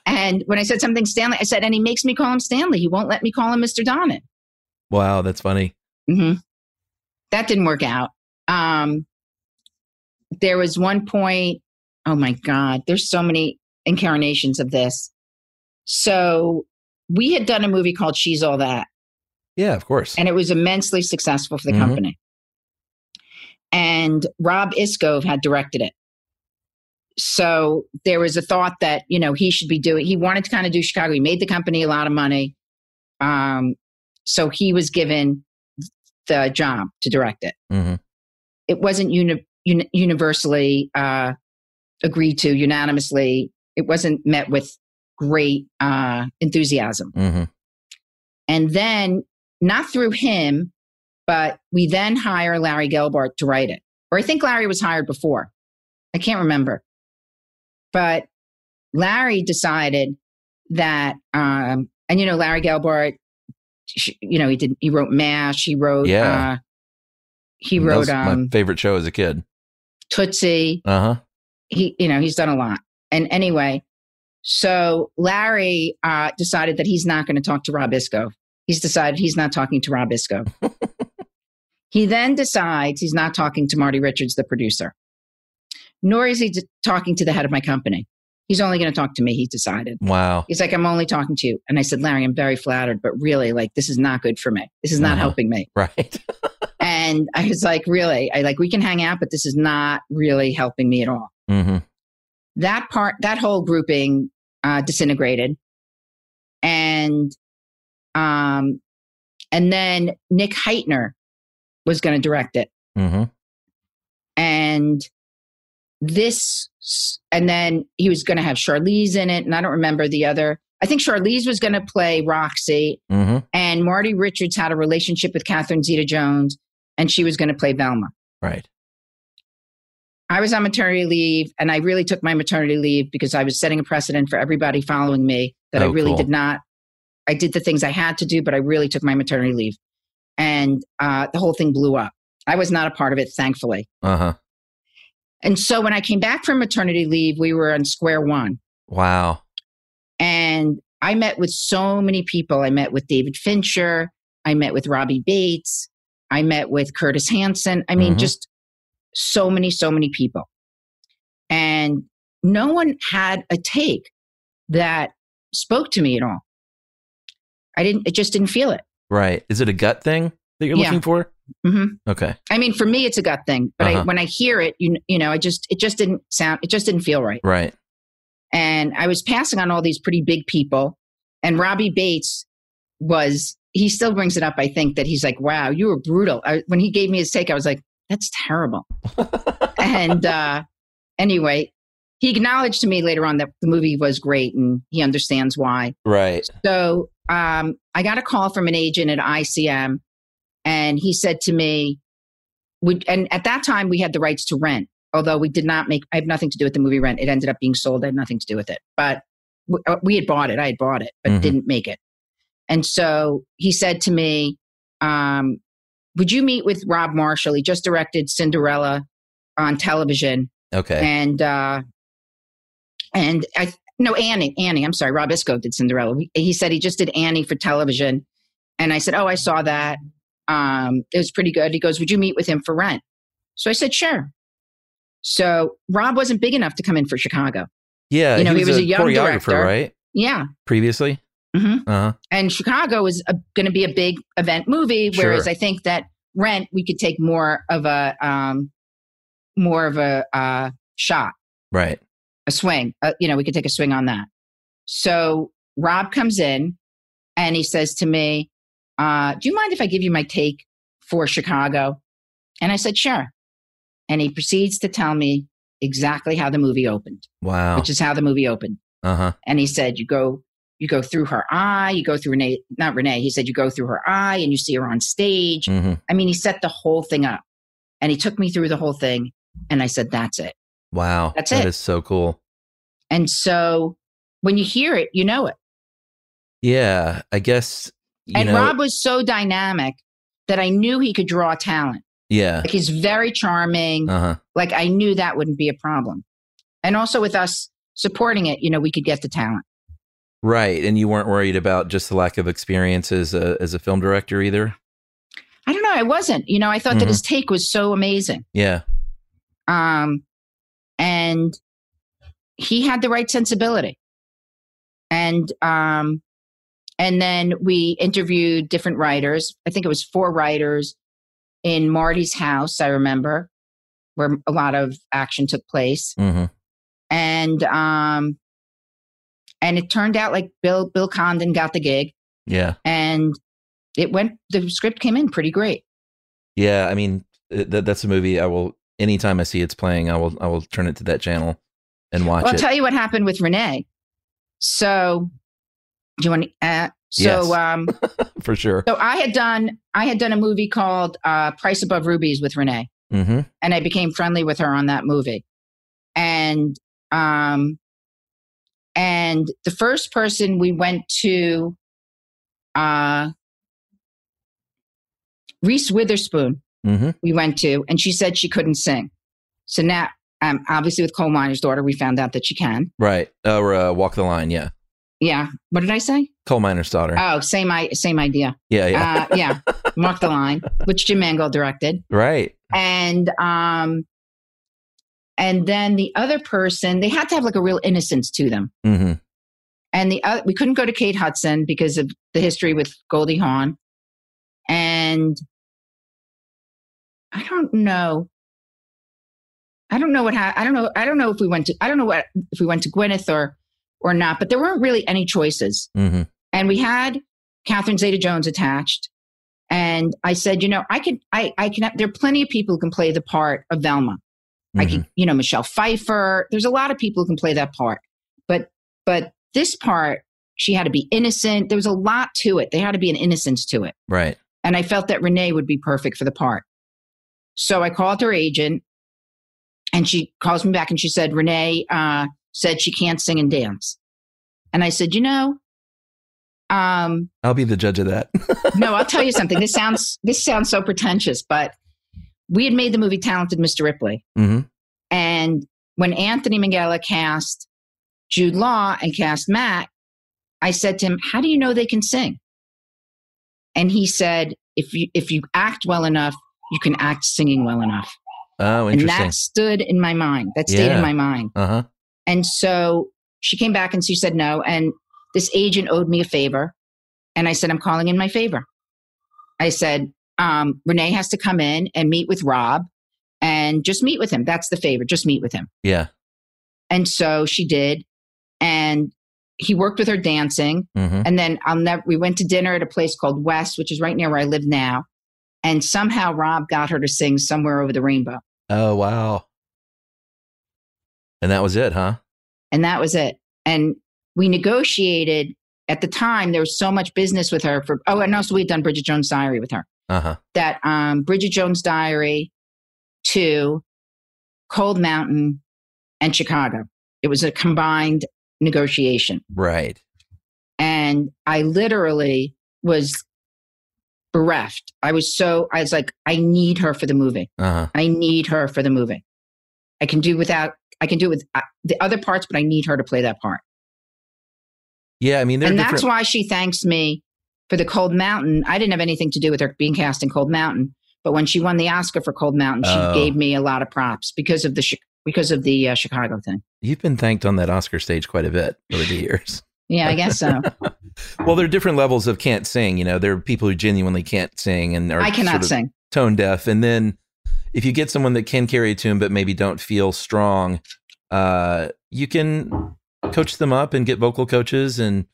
And when I said something Stanley, I said, and he makes me call him Stanley. He won't let me call him Mr. Donen. Wow, that's funny. hmm That didn't work out. Um, there was one point, oh my God, there's so many incarnations of this. So we had done a movie called She's All That. Yeah, of course. and it was immensely successful for the Mhm. company. And Rob Iscove had directed it. So there was a thought that, you know, he should be doing, he wanted to kind of do Chicago. He made the company a lot of money. Um, so he was given the job to direct it. Mhm. It wasn't uni- uni- universally uh, agreed to, unanimously. It wasn't met with great uh, enthusiasm. Mhm. And then, not through him, but we then hire Larry Gelbart to write it. Or I think Larry was hired before. I can't remember. But Larry decided that, um, and you know, Larry Gelbart, you know, he did, he wrote MASH, he wrote, Yeah. uh, he wrote was my um, favorite show as a kid. Tootsie, Uh huh. he you know he's done a lot and anyway so larry uh, decided that he's not going to talk to rob iscove he's decided he's not talking to rob iscove (laughs) he then decides he's not talking to marty richards the producer nor is he d- talking to the head of my company He's only going to talk to me. He's decided. Wow. He's like, I'm only talking to you. And I said, Larry, I'm very flattered, but really, like, this is not good for me. This is not Uh-huh. helping me. Right. (laughs) And I was like, really? I like, we can hang out, but this is not really helping me at all. hmm That part, that whole grouping uh, disintegrated. And, um, and then Nick Hytner was going to direct it. hmm and this and then he was going to have charlize in it and i don't remember the other i think charlize was going to play roxie hmm and marty richards had a relationship with catherine zeta jones and she was going to play velma Right. i was on maternity leave and i really took my maternity leave because i was setting a precedent for everybody following me that i Oh, really cool. did not i did the things i had to do but i really took my maternity leave and uh, the whole thing blew up i was not a part of it thankfully Uh huh. And so when I came back from maternity leave, we were on square one. Wow. And I met with so many people. I met with David Fincher. I met with Robbie Baitz. I met with Curtis Hanson. I mean, Mhm. just so many, so many people. And no one had a take that spoke to me at all. I didn't, it just didn't feel it. Right. Is it a gut thing that you're Yeah. looking for? Hmm Okay. I mean, for me, it's a gut thing, but I, Uh-huh. when I hear it, you, you know, I just, it just didn't sound, it just didn't feel right. Right. and I was passing on all these pretty big people. And Robbie Baitz was, he still brings it up, I think, that he's like, wow, you were brutal. I, when he gave me his take, I was like, that's terrible. and (laughs) uh, anyway, he acknowledged to me later on that the movie was great and he understands why. Right. So um, I got a call from an agent at ICM, and he said to me, would, and at that time we had the rights to rent, although we did not make, I have nothing to do with the movie rent. It ended up being sold. I had nothing to do with it. But we, uh, we had bought it. I had bought it, but Mhm. didn't make it. And so he said to me, um, would you meet with Rob Marshall? He just directed Cinderella on television Okay. and uh and i no annie annie i'm sorry rob iscove did cinderella he said he just did annie for television and i said oh i saw that um it was pretty good he goes would you meet with him for rent so i said sure so rob wasn't big enough to come in for chicago yeah. you know, he he was, was a, a young choreographer, director. right? yeah Previously. hmm Uh huh. and chicago was going to be a big event movie whereas Sure. i think that rent we could take more of a um more of a uh shot Right. a swing. Uh, you know, we could take a swing on that. So Rob comes in and he says to me, uh, Do you mind if I give you my take for Chicago? And I said, Sure. And he proceeds to tell me exactly how the movie opened, Wow. which is how the movie opened. Uh huh. And he said, You go. You go through her eye, you go through Renee, not Renee. He said, You go through her eye and you see her on stage. hmm I mean, he set the whole thing up and he took me through the whole thing. And I said, That's it. Wow. That's That That is so cool. And so when you hear it, you know it. Yeah. I guess. And know, Rob was so dynamic that I knew he could draw talent. Yeah. Like he's very charming. Uh huh. Like I knew that wouldn't be a problem. And also with us supporting it, you know, we could get the talent. Right. And you weren't worried about just the lack of experience as a as a film director either. I don't know. I wasn't. You know, I thought that Mhm. his take was so amazing. Yeah. Um, and he had the right sensibility. And um, and then we interviewed different writers. I think it was four writers in Marty's house. I remember where a lot of action took place. hmm and um and it turned out like bill bill condon got the gig Yeah. and it went the script came in pretty great Yeah. I mean, uh, that that's a movie I will anytime I see it's playing, I will I will turn it to that channel and watch well, i'll it. tell you what happened with renee so do you want to uh, so Yes. um (laughs) for sure. so i had done i had done a movie called uh price above rubies with renee hmm and i became friendly with her on that movie and um and the first person we went to uh reese witherspoon hmm we went to and she said she couldn't sing so now um obviously with coal miner's daughter we found out that she can Right. Or uh, Walk the Line. Yeah. Yeah what did i say Coal Miner's Daughter. oh same i same idea yeah. Yeah. uh yeah (laughs) mark the line which jim mangold directed right. and um and then the other person, they had to have like a real innocence to them. hmm And the other, we couldn't go to Kate Hudson because of the history with Goldie Hawn. And I don't know. I don't know what ha- I don't know. I don't know if we went to. I don't know what if we went to Gwyneth or or not. But there weren't really any choices. hmm And we had Catherine Zeta-Jones attached. And I said, you know, I could, I, I can. There are plenty of people who can play the part of Velma. I Mm-hmm. could, you know, Michelle Pfeiffer. There's a lot of people who can play that part. But, but this part, she had to be innocent. There was a lot to it. There had to be an innocence to it. Right. And I felt that Renee would be perfect for the part. So I called her agent and she calls me back and she said, Renee uh, said she can't sing and dance. And I said, you know, um, I'll be the judge of that. (laughs) no, I'll tell you something. This (laughs) sounds this sounds so pretentious, but we had made the movie Talented Mr. Ripley. hmm And when Anthony Minghella cast Jude Law and cast Matt, I said to him, How do you know they can sing? And he said, If you if you act well enough, you can act singing well enough. Oh, interesting. And that stood in my mind. That stayed Yeah. in my mind. Uh huh. And so she came back and she said no. And this agent owed me a favor. And I said, I'm calling in my favor. I said, um, Renee has to come in and meet with Rob and just meet with him. That's the favor. Just meet with him. Yeah. And so she did. And he worked with her dancing. hmm And then I'll never, we went to dinner at a place called West, which is right near where I live now. And somehow Rob got her to sing Somewhere Over the Rainbow. Oh wow. And that was it, huh? and that was it. And we negotiated at the time. There was so much business with her for. Oh, and also we had done Bridget Jones' Diary with her. Uh huh. That um, Bridget Jones' Diary, to Cold Mountain, and Chicago. It was a combined negotiation, Right. and I literally was bereft. I was so. I was like, I need her for the movie. Uh huh. I need her for the movie. I can do without. I can do it with uh, the other parts, but I need her to play that part. Yeah. I mean, and different. that's why she thanks me for the Cold Mountain. I didn't have anything to do with her being cast in Cold Mountain, but when she won the Oscar for Cold Mountain, she Oh. gave me a lot of props because of the because of the uh, Chicago thing. You've been thanked on that Oscar stage quite a bit over the years. (laughs) Yeah, I guess so. (laughs) well, there are different levels of can't sing. You know, there are people who genuinely can't sing and are I cannot sort of sing. tone deaf. And then if you get someone that can carry a tune but maybe don't feel strong, uh, you can coach them up and get vocal coaches and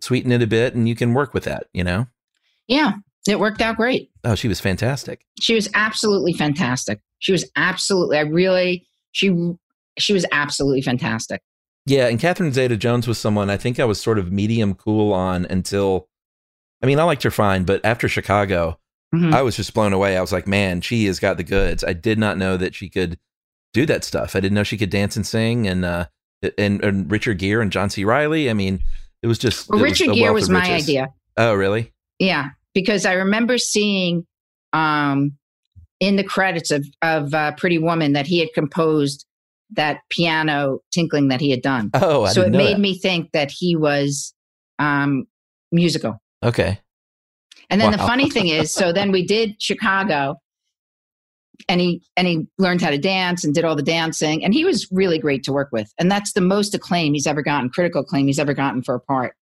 sweeten it a bit, and you can work with that. You know. Yeah, it worked out great. Oh, she was fantastic. She was absolutely fantastic. She was absolutely. I really. She she was absolutely fantastic. Yeah, and Catherine Zeta Jones was someone I think I was sort of medium cool on until. I mean, I liked her fine, but after Chicago, Mhm. I was just blown away. I was like, man, she has got the goods. I did not know that she could do that stuff. I didn't know she could dance and sing, and uh, and, and Richard Gere and John C. Reilly. I mean, it was just Well, it Richard a Gere was my riches. idea. Oh, really? Yeah, because I remember seeing um, in the credits of of uh, Pretty Woman that he had composed that piano tinkling that he had done. Oh, I so it made that. me think that he was um, musical. Okay. And then the funny thing is, so then we did Chicago, and he and he learned how to dance and did all the dancing, and he was really great to work with. And that's the most acclaim he's ever gotten, critical acclaim he's ever gotten for a part.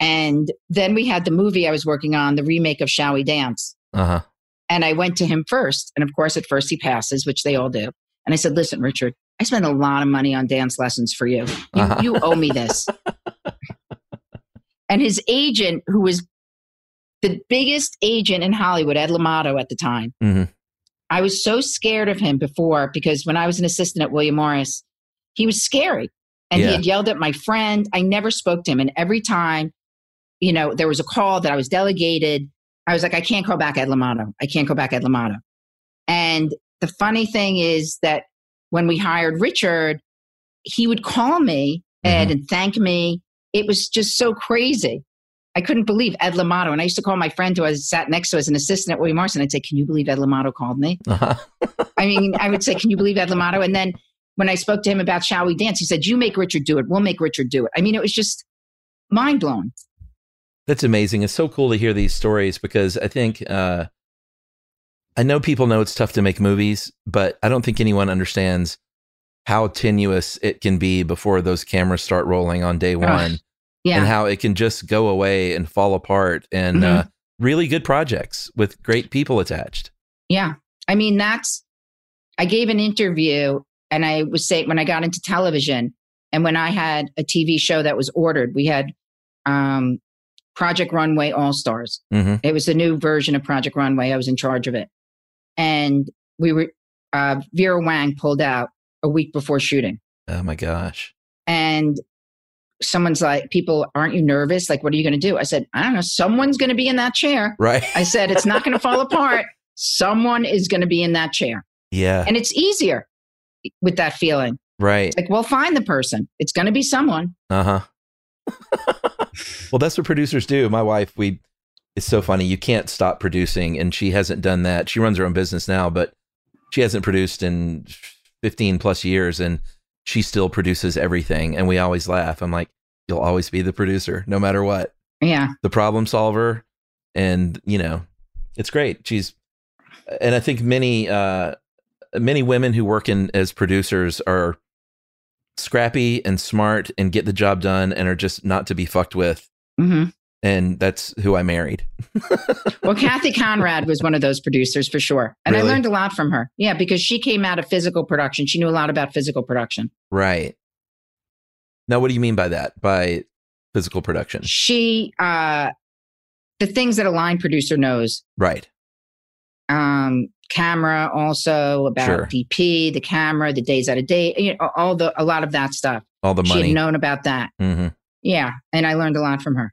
And then we had the movie I was working on, the remake of Shall We Dance. Uh huh. And I went to him first. And of course, at first he passes, which they all do. And I said, Listen, Richard, I spent a lot of money on dance lessons for you. You, Uh-huh. you owe me this. (laughs) and his agent, who was the biggest agent in Hollywood, Ed Limato at the time, Mhm. I was so scared of him before because when I was an assistant at William Morris, he was scary. And Yeah. he had yelled at my friend. I never spoke to him. And every time, you know, there was a call that I was delegated, I was like, I can't call back Ed Limato. I can't go back Ed Limato. And the funny thing is that when we hired Richard, he would call me, Ed, and thank me. It was just so crazy. I couldn't believe Ed Limato. And I used to call my friend who I sat next to as an assistant at William Morris, and I'd say, Can you believe Ed Limato called me? Uh-huh. I mean, I would say, Can you believe Ed Limato? And then when I spoke to him about Shall We Dance, he said, You make Richard do it. We'll make Richard do it. I mean, it was just mind blowing. That's amazing. It's so cool to hear these stories because I think uh, I know people know it's tough to make movies, but I don't think anyone understands how tenuous it can be before those cameras start rolling on day one yeah. and how it can just go away and fall apart and Mhm. uh, really good projects with great people attached. Yeah. I mean, that's, I gave an interview and I was saying when I got into television and when I had a TV show that was ordered, we had um, Project Runway All Stars. Mhm. It was a new version of Project Runway. I was in charge of it. And we were, uh, Vera Wang pulled out a week before shooting. Oh my gosh. And someone's like, people, aren't you nervous? Like, what are you going to do? I said, I don't know. Someone's going to be in that chair. Right. I said, it's not going to fall (laughs) apart. Someone is going to be in that chair. Yeah. And it's easier with that feeling. Right. It's like, well, find the person. It's going to be someone. Uh huh. (laughs) well, that's what producers do. My wife, we, it's so funny. You can't stop producing, and she hasn't done that. She runs her own business now, but she hasn't produced in 15 plus years, and she still produces everything. And we always laugh. I'm like, you'll always be the producer, no matter what. Yeah. The problem solver. And, you know, it's great. She's, and I think many, uh, many women who work in as producers are scrappy and smart and get the job done and are just not to be fucked with. hmm And that's who I married. (laughs) Well, Cathy Konrad was one of those producers for sure. And Really? I learned a lot from her. Yeah, because she came out of physical production. She knew a lot about physical production. Right. Now, what do you mean by that? By physical production? She, uh, the things that a line producer knows, Right. um, camera also about Sure. DP, the camera, the days out of date, you know, all the, a lot of that stuff. All the money. She had known about that. hmm Yeah. And I learned a lot from her.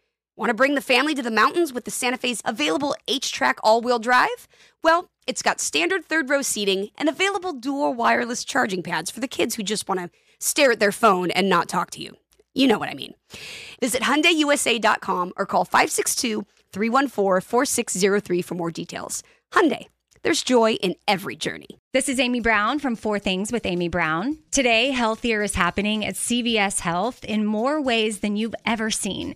Want to bring the family to the mountains with the Santa Fe's available HTRAC all-wheel drive? Well, it's got standard third row seating and available dual wireless charging pads for the kids who just want to stare at their phone and not talk to you. You know what I mean. Visit HyundaiUSA.com or call 562-314-4603 for more details. Hyundai, there's joy in every journey. This is Amy Brown from Four Things with Amy Brown. Today, healthier is happening at CVS Health in more ways than you've ever seen.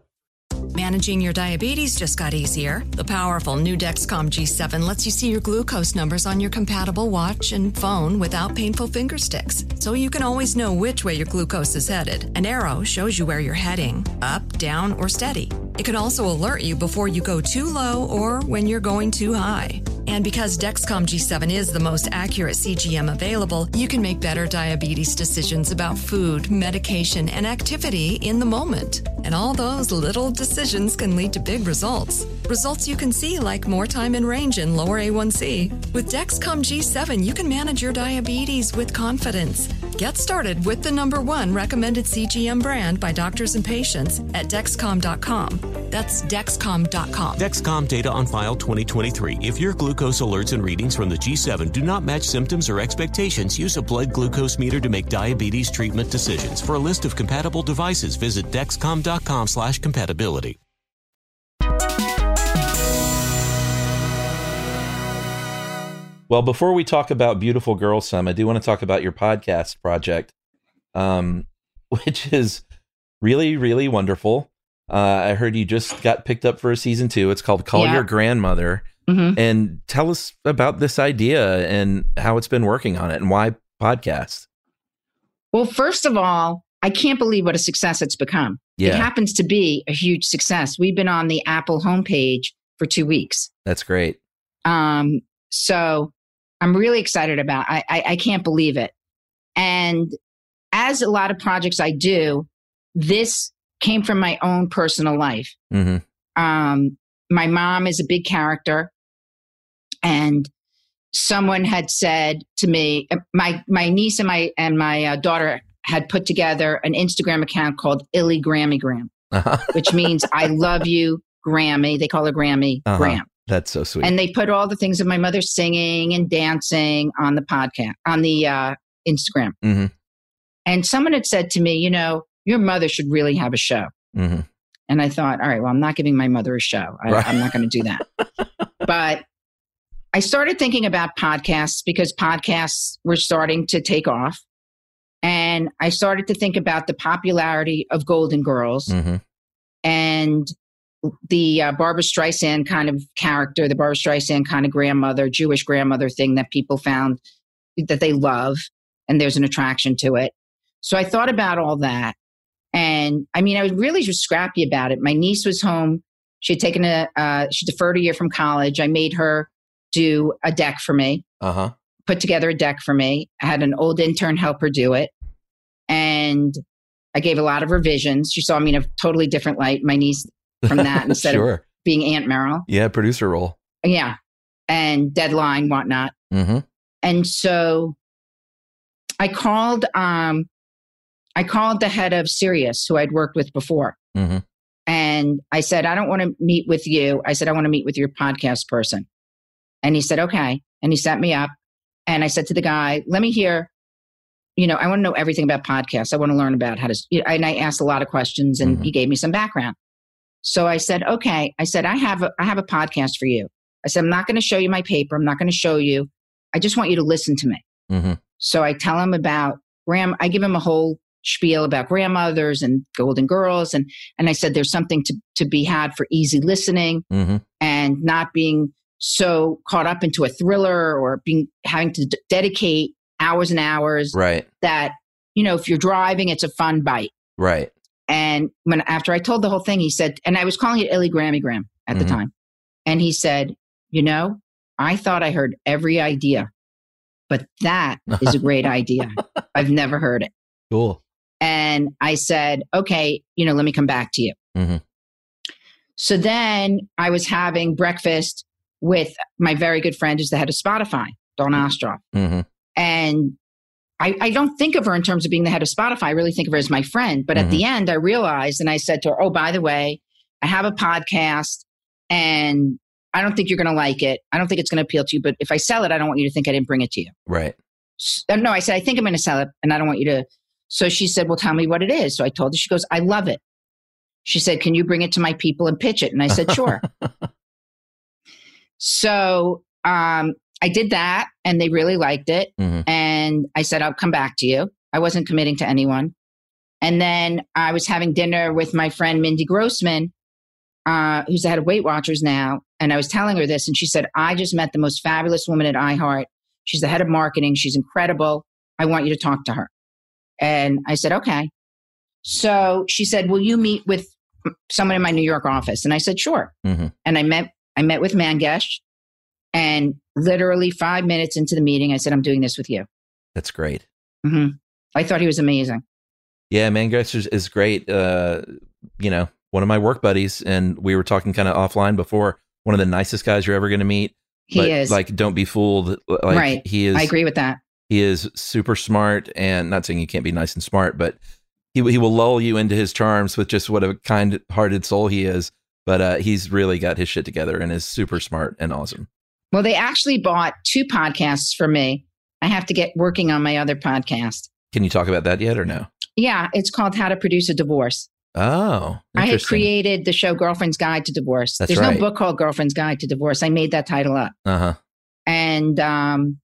Managing your diabetes just got easier. The powerful new Dexcom G7 lets you see your glucose numbers on your compatible watch and phone without painful finger sticks. So you can always know which way your glucose is headed. An arrow shows you where you're heading up, down, or steady. It can also alert you before you go too low or when you're going too high. And because Dexcom G7 is the most accurate CGM available, you can make better diabetes decisions about food, medication, and activity in the moment. And all those little decisions can lead to big results. Results you can see like more time in range and lower A1C. With Dexcom G7, you can manage your diabetes with confidence. Get started with the number one recommended CGM brand by doctors and patients at Dexcom.com. That's Dexcom.com. Dexcom data on file 2023. If your glucose alerts and readings from the G7 do not match symptoms or expectations, use a blood glucose meter to make diabetes treatment decisions. For a list of compatible devices, visit dexcom.com slash compatibility. Well, before we talk about Beautiful Girl Some, I do want to talk about your podcast project, um, (laughs) which is really, really wonderful. Uh, I heard you just got picked up for a season two. It's called Call Yeah. Your Grandmother. Mhm. And tell us about this idea and how it's been working on it and why podcast. Well, first of all, I can't believe what a success it's become. It happens to be a huge success. We've been on the Apple homepage for two weeks. That's great. Um, so I'm really excited about. I, I I can't believe it. And as a lot of projects I do, this came from my own personal life. hmm Um, my mom is a big character, and someone had said to me, uh, my my niece and my and my uh, daughter had put together an Instagram account called Illy Grammygram, Uh-huh. (laughs) which means I love you, Grammy. They call her Grammy Uh-huh. Gram. That's so sweet. And they put all the things of my mother singing and dancing on the podcast, on the uh, Instagram. hmm And someone had said to me, you know, your mother should really have a show. hmm And I thought, all right, well, I'm not giving my mother a show. I, Right. I'm not going to do that. (laughs) but I started thinking about podcasts because podcasts were starting to take off. And I started to think about the popularity of Golden Girls hmm and the uh, Barbra Streisand kind of character, the Barbra Streisand kind of grandmother, Jewish grandmother thing that people found that they love, and there's an attraction to it. So I thought about all that, and I mean, I was really just scrappy about it. My niece was home; she had taken a, uh, she deferred a year from college. I made her do a deck for me, Uh huh. Put together a deck for me. I had an old intern help her do it, and I gave a lot of revisions. She saw me in a totally different light. My niece from that (laughs) instead of sure. being Aunt Meryl. Yeah, producer role. Yeah. And deadline, whatnot. hmm And so I called um I called the head of Sirius, who I'd worked with before. hmm And I said, I don't want to meet with you. I said, I want to meet with your podcast person. And he said, okay. And he set me up. And I said to the guy, let me hear, you know, I want to know everything about podcasts. I want to learn about how to, and I asked a lot of questions and Mhm. he gave me some background. So I said, okay. I said, I have a, I have a podcast for you. I said, I'm not going to show you my paper. I'm not going to show you. I just want you to listen to me. hmm So I tell him about grand. I give him a whole spiel about grandmothers and golden girls, and and I said there's something to to be had for easy listening hmm and not being so caught up into a thriller or being having to d- dedicate hours and hours. Right. That you know, if you're driving, it's a fun bite. Right. And when after I told the whole thing, he said, and I was calling it Illy Grammygram at Mhm. the time, and he said, you know, I thought I heard every idea, but that is a (laughs) great idea. I've never heard it. Cool. And I said, okay, you know, let me come back to you. Mhm. So then I was having breakfast with my very good friend who's the head of Spotify, Dawn Ostroff. hmm And I, I don't think of her in terms of being the head of Spotify. I really think of her as my friend. But at the end, I realized and I said to her, oh, by the way, I have a podcast and I don't think you're going to like it. I don't think it's going to appeal to you. But if I sell it, I don't want you to think I didn't bring it to you. Right. S- uh, No, I said, I think I'm going to sell it and I don't want you to. So she said, Well, tell me what it is. So I told her, she goes, I love it. She said, Can you bring it to my people and pitch it? And I said, Sure. (laughs) so um, I did that and they really liked it. Mhm. And I said, I'll come back to you. I wasn't committing to anyone. And then I was having dinner with my friend Mindy Grossman, uh, who's the head of Weight Watchers now. And I was telling her this, and she said, I just met the most fabulous woman at iHeart. She's the head of marketing. She's incredible. I want you to talk to her. And I said, okay. So she said, will you meet with someone in my New York office? And I said, sure. Mhm. And I met, I met with Mangesh and literally five minutes into the meeting, I said, I'm doing this with you. That's great. hmm I thought he was amazing. Yeah, Mangesh is, is great. Uh, you know, one of my work buddies, and we were talking kind of offline before. One of the nicest guys you're ever going to meet. He but, is. Like, don't be fooled. Like, Right. He is. I agree with that. He is super smart, and not saying you can't be nice and smart, but he he will lull you into his charms with just what a kind-hearted soul he is. But uh, he's really got his shit together and is super smart and awesome. Well, they actually bought two podcasts for me. I have to get working on my other podcast. Can you talk about that yet or no? Yeah, it's called How to Produce a Divorce. Oh, I had created the show Girlfriend's Guide to Divorce. That's There's right. no book called Girlfriend's Guide to Divorce. I made that title up. Uh huh. And um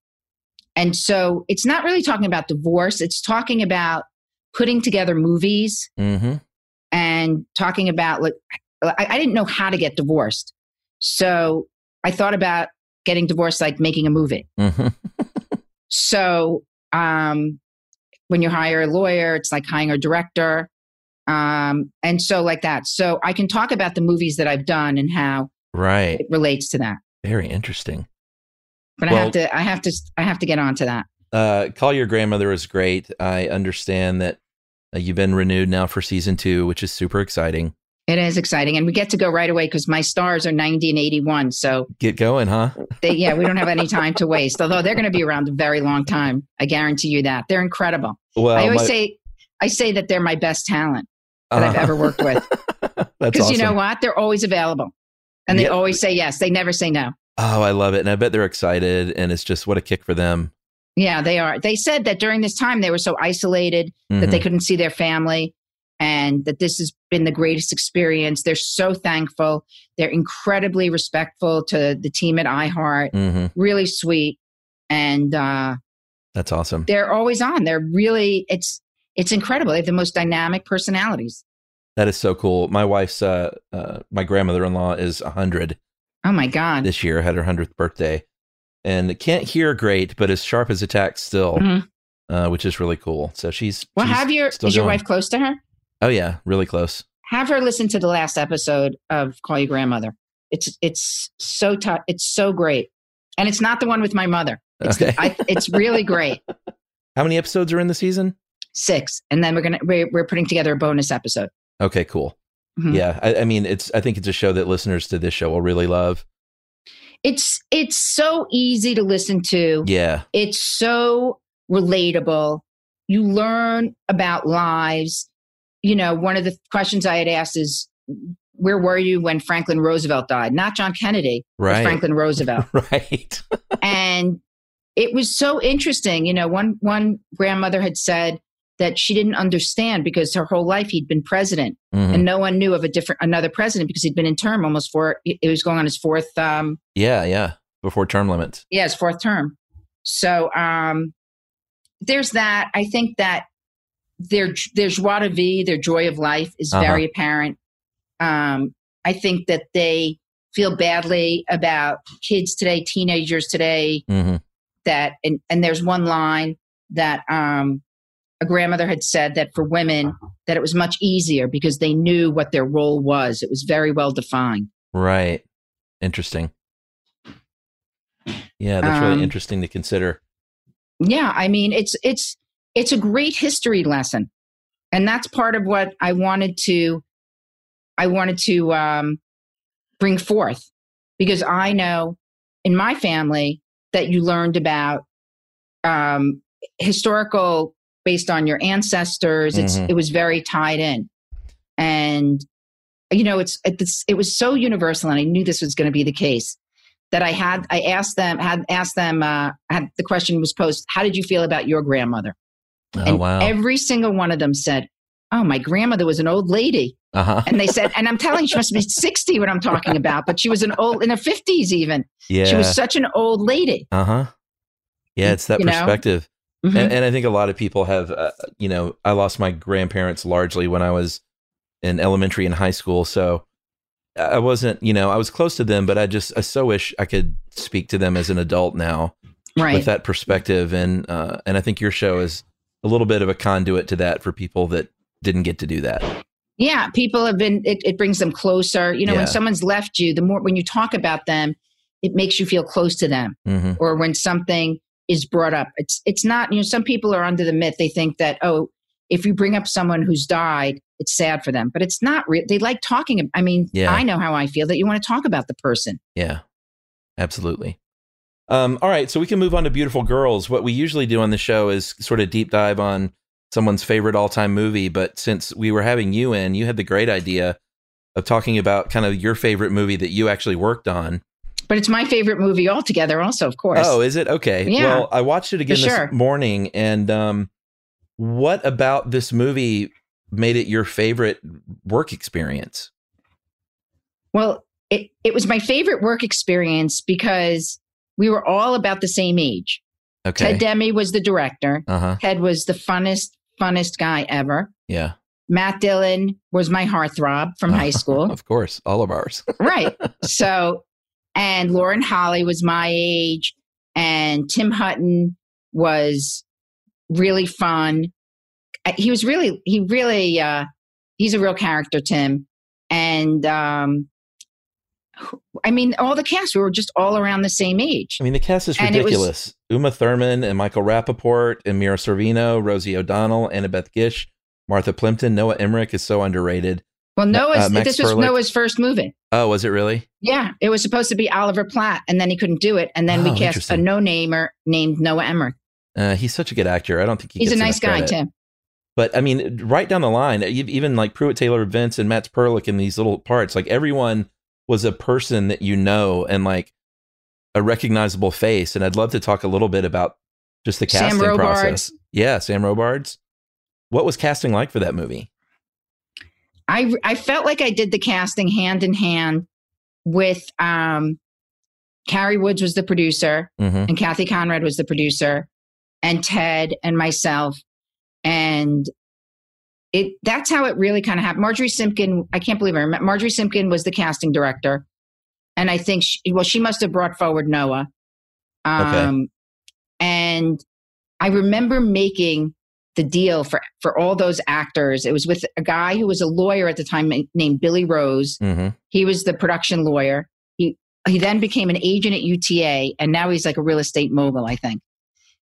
and so it's not really talking about divorce, it's talking about putting together movies Mm-hmm. and talking about like I, I didn't know how to get divorced. So I thought about getting divorced like making a movie. Mm-hmm. So um, when you hire a lawyer, it's like hiring a director. Um, and so like that. So I can talk about the movies that I've done and how Right. it relates to that. Very interesting. But I have to, I have to, I have to get onto that. Uh, Call Your Grandmother is great. I understand that uh, you've been renewed now for season two, which is super exciting. It is exciting, and we get to go right away because my stars are 90 and 81. So Get going, huh? they, yeah, we don't have any time to waste. Although they're going to be around a very long time, I guarantee you that they're incredible. Well, I always my- say, I say that they're my best talent that I've Uh-huh. ever worked with (laughs) That's because awesome. you know what? They're always available, and they Yeah. always say yes. They never say no. Oh, I love it. And I bet they're excited. And it's just what a kick for them. Yeah, they are. They said that during this time they were so isolated that they Mhm. couldn't see their family and that this has been the greatest experience. They're so thankful. They're incredibly respectful to the team at iHeart, Mhm. really sweet. And uh, That's awesome. they're always on. They're really, it's, it's incredible. They have the most dynamic personalities. That is so cool. My wife's, uh, uh, my grandmother in law is 100 Oh my God. this year, had her 100th birthday. And can't hear great, but as sharp as a tack still, Mhm. uh, which is really cool. So she's. Well, she's have your, still is your going. wife close to her? Oh, yeah. Really close. Have her listen to the last episode of Call Your Grandmother. It's, it's so tough. It's so great. And it's not the one with my mother. It's, Okay. I, it's really great. (laughs) How many episodes are in the season? six, and then we're gonna we're, we're putting together a bonus episode. Okay, cool. Mhm. Yeah. I, I mean, it's, I think it's a show that listeners to this show will really love. It's it's so easy to listen to. Yeah. It's so relatable. You learn about lives. You know, one of the questions I had asked is, "Where were you when Franklin Roosevelt died?" Not John Kennedy, Right. Franklin Roosevelt. (laughs) right. (laughs) and it was so interesting. You know, one one grandmother had said that she didn't understand because her whole life he'd been president. Mhm. and no one knew of a different another president because he'd been in term almost for it was going on his fourth um Yeah. Yeah. Before term limits. yeah his fourth term so um there's that i think that their their joie de vie their joy of life is Uh-huh. very apparent um i think that they feel badly about kids today teenagers today hmm that and and there's one line that um a grandmother had said that for women that it was much easier because they knew what their role was it was very well defined Right. Interesting. Yeah, that's really Um, interesting to consider. yeah i mean it's it's it's a great history lesson and that's part of what i wanted to i wanted to um bring forth because i know in my family that you learned about um historical based on your ancestors it's Mhm. it was very tied in and you know it's it's it was so universal and i knew this was going to be the case that I had, I asked them, had asked them, uh, had the question was posed, how did you feel about your grandmother? Oh and wow. every single one of them said, oh, my grandmother was an old lady. uh huh. And they said, and I'm telling you, she must be 60 what I'm talking about, but she was an old, in her 50s even. Yeah. She was such an old lady. uh huh. Yeah, it's that You perspective, Mhm. and, and I think a lot of people have. Uh, you know, I lost my grandparents largely when I was in elementary and high school, so I wasn't. You know, I was close to them, but I just I so wish I could speak to them as an adult now. right. with that perspective and uh, and I think your show is a little bit of a conduit to that for people that didn't get to do that. Yeah, people have been, it, it brings them closer. You know, Yeah. when someone's left you, the more, when you talk about them, it makes you feel close to them. hmm or when something is brought up. It's it's not, you know, some people are under the myth. They think that, oh, if you bring up someone who's died, it's sad for them. But it's not real. They like talking. I mean, Yeah. I know how I feel that you want to talk about the person. Yeah, absolutely. Um, all right, so we can move on to Beautiful Girls. What we usually do on the show is sort of deep dive on someone's favorite all time movie. But since we were having you in, you had the great idea of talking about kind of your favorite movie that you actually worked on. But it's my favorite movie altogether, also, of course. Oh, is it okay? Yeah. Well, I watched it again this sure. morning, and um, what about this movie made it your favorite work experience? Well, it, it was my favorite work experience because we were all about the same age. Okay. Ted Demme was the director. Uh huh. Ted was the funnest, funnest guy ever. Yeah. Matt Dillon was my heartthrob from high (laughs) school. Of course, all of ours. (laughs) right. So, and Lauren Holly was my age, and Tim Hutton was really fun. Uh, He was really, he really, uh, he's a real character, Tim. And um, I mean, all the cast, we were just all around the same age. I mean, the cast is it was- ridiculous. Uma Thurman and Michael Rapaport and Mira Sorvino, Rosie O'Donnell, Annabeth Gish, Martha Plimpton, Noah Emmerich is so underrated. Well, Noah's, uh, this was Perlich. Noah's first movie. Oh, was it really? Yeah, it was supposed to be Oliver Platt, and then he couldn't do it. And then Oh, we cast a no-namer named Noah Emmerich. Uh, he's such a good actor. I don't think he He's a nice guy, credit. too. But I mean, right down the line, even like Pruitt Taylor Vince and Matt Perlich in these little parts, like everyone was a person that you know and like a recognizable face. And I'd love to talk a little bit about just the Sam casting process. Yeah, Sam Robards. What was casting like for that movie? I I felt like I did the casting hand in hand with um Cary Woods was the producer Mm-hmm. and Cathy Konrad was the producer and Ted and myself and it that's how it really kind of happened. Marjorie Simpkin, I can't believe I remember Marjorie Simpkin was the casting director and I think she, well she must have brought forward Noah. Um and I remember making the deal for for all those actors. It was with a guy who was a lawyer at the time named Billy Rose. Mm-hmm. He was the production lawyer. He he then became an agent at UTA, and now he's like a real estate mogul, I think.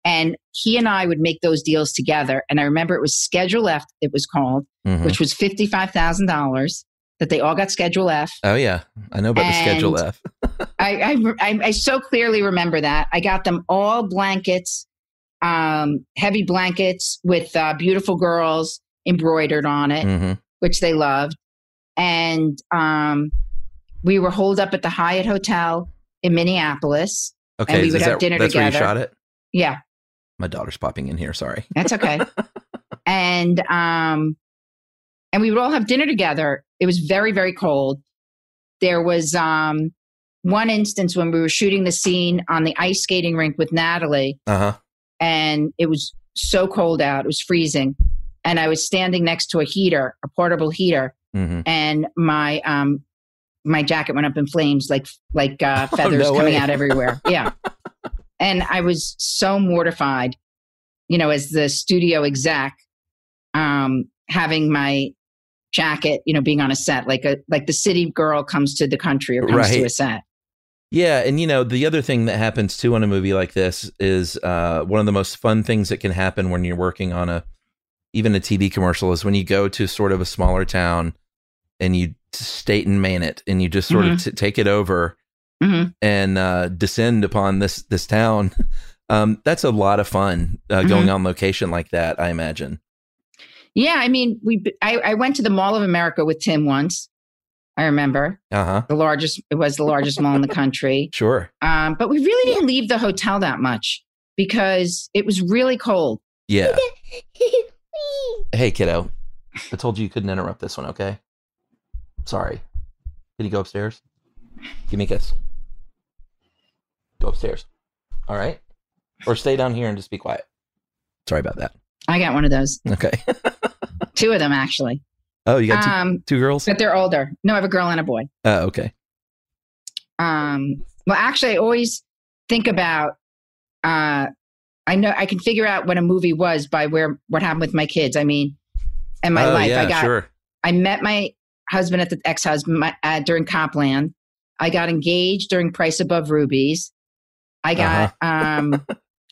And he and I would make those deals together. And I remember it was Schedule F, it was called, Mhm. which was fifty five thousand dollars. That they all got Schedule F. Oh yeah, I know about the Schedule And- F. (laughs) I, I, I, so clearly remember that. I got them all blankets, um, heavy blankets with uh, beautiful girls embroidered on it, hmm which they loved. And um, we were holed up at the Hyatt Hotel in Minneapolis. Okay, we is would that, have dinner that's where you together. shot it. Yeah, My daughter's popping in here. Sorry. that's okay. (laughs) and um, and we would all have dinner together. It was very very cold. There was um, one instance when we were shooting the scene on the ice skating rink with Natalie, Uh huh. and it was so cold out; it was freezing. And I was standing next to a heater, a portable heater, hmm and my um my jacket went up in flames like like uh, (laughs) feathers Oh, no coming way. out everywhere. Yeah, (laughs) and I was so mortified, you know, as the studio exec, um, having my jacket, you know, being on a set like a like the city girl comes to the country or comes to a set. Yeah, and you know the other thing that happens too on a movie like this is uh, one of the most fun things that can happen when you're working on a even a TV commercial is when you go to sort of a smaller town and you state and man it and you just sort of t- take it over Mhm. and uh, descend upon this this town. (laughs) Um, that's a lot of fun uh, going on location like that. I imagine. Yeah, I mean, we I, I went to the Mall of America with Tim once. I remember Uh huh. the largest. It was the largest mall in the country. (laughs) Sure. Um, but we really didn't leave the hotel that much because it was really cold. Yeah. (laughs) hey, kiddo. I told you you couldn't interrupt this one. Okay. Sorry. Can you go upstairs? Give me a kiss. Go upstairs. All right. Or stay down here and just be quiet. Sorry about that. I got one of those. Okay. (laughs) Two of them actually. Oh, you got two, Um, two girls? but they're older. No, I have a girl and a boy. Oh, okay. Um, well, actually, I always think about. Uh, I know I can figure out what a movie was by where what happened with my kids. I mean, and my oh, life. yeah, I got. sure. I met my husband at the ex-husband my, uh, during Copland. I got engaged during Price Above Rubies. I got. um,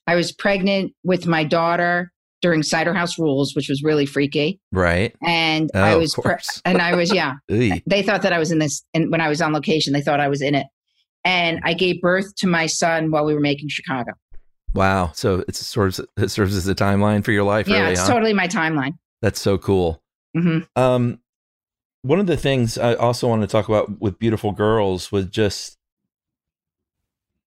I was pregnant with my daughter during Cider House Rules, which was really freaky. Right. And Oh, I was, pre- and I was, yeah. (laughs) They thought that I was in this, and when I was on location, they thought I was in it. And I gave birth to my son while we were making Chicago. Wow. So it's sort of it serves as a timeline for your life, yeah, really, it's huh? totally my timeline. That's so cool. hmm Um, one of the things I also want to talk about with Beautiful Girls was just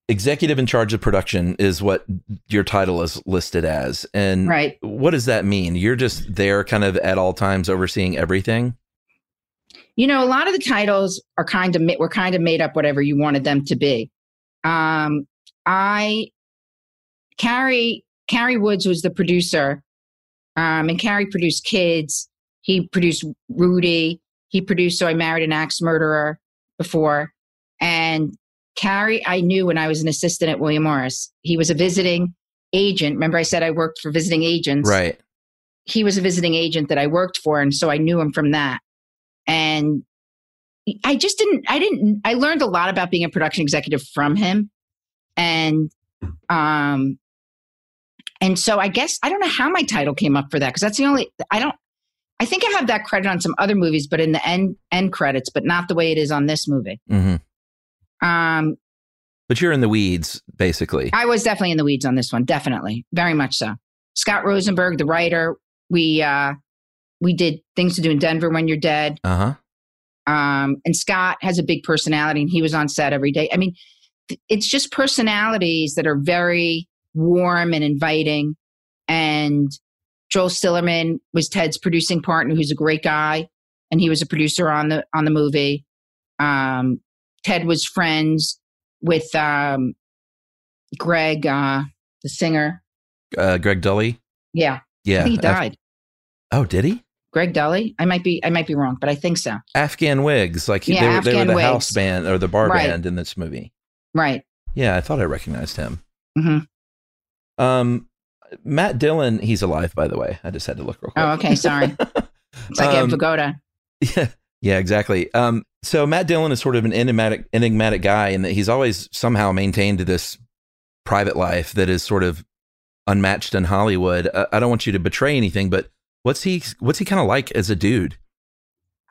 executive in charge of production is what your title is listed as. And Right. what does that mean? You're just there kind of at all times overseeing everything? You know, a lot of the titles are kind of were kind of made up whatever you wanted them to be. Um, I Cary Cary Woods was the producer, um, and Cary produced Kids. He produced Rudy. He produced So I Married an Axe Murderer before, and Cary I knew when I was an assistant at William Morris. He was a visiting agent. Remember, I said I worked for visiting agents Right. he was a visiting agent that I worked for, and so I knew him from that. And I just didn't. I didn't. I learned a lot about being a production executive from him, and um, and so I guess I don't know how my title came up for that because that's the only. I don't. I think I have that credit on some other movies, but in the end end credits, but not the way it is on this movie. hmm Um, But you're in the weeds, basically. I was definitely in the weeds on this one, definitely, very much so. Scott Rosenberg, the writer, we uh, we did things to do in Denver when you're dead. Uh huh. Um, and Scott has a big personality, and he was on set every day. I mean, it's just personalities that are very warm and inviting. And Joel Stillerman was Ted's producing partner, who's a great guy, and he was a producer on the on the movie. Um, Ted was friends with um, Greg, uh, the singer. Uh, Greg Dulli. Yeah, Yeah. He Af- died. oh, did he? Greg Dulli. I might be I might be wrong, but I think so. Afghan Whigs, like Yeah, they, were, they were the Whigs. house band or the bar Right. band in this movie. Right. Yeah, I thought I recognized him. hmm Um, Matt Dillon, he's alive, by the way. I just had to look real quick. Oh, okay. Sorry. (laughs) It's like Um, Ed Vigoda. (laughs) Yeah, yeah, exactly. Um, so Matt Dillon is sort of an enigmatic, enigmatic guy, in that he's always somehow maintained this private life that is sort of unmatched in Hollywood. Uh, I don't want you to betray anything, but what's he? What's he kind of like as a dude?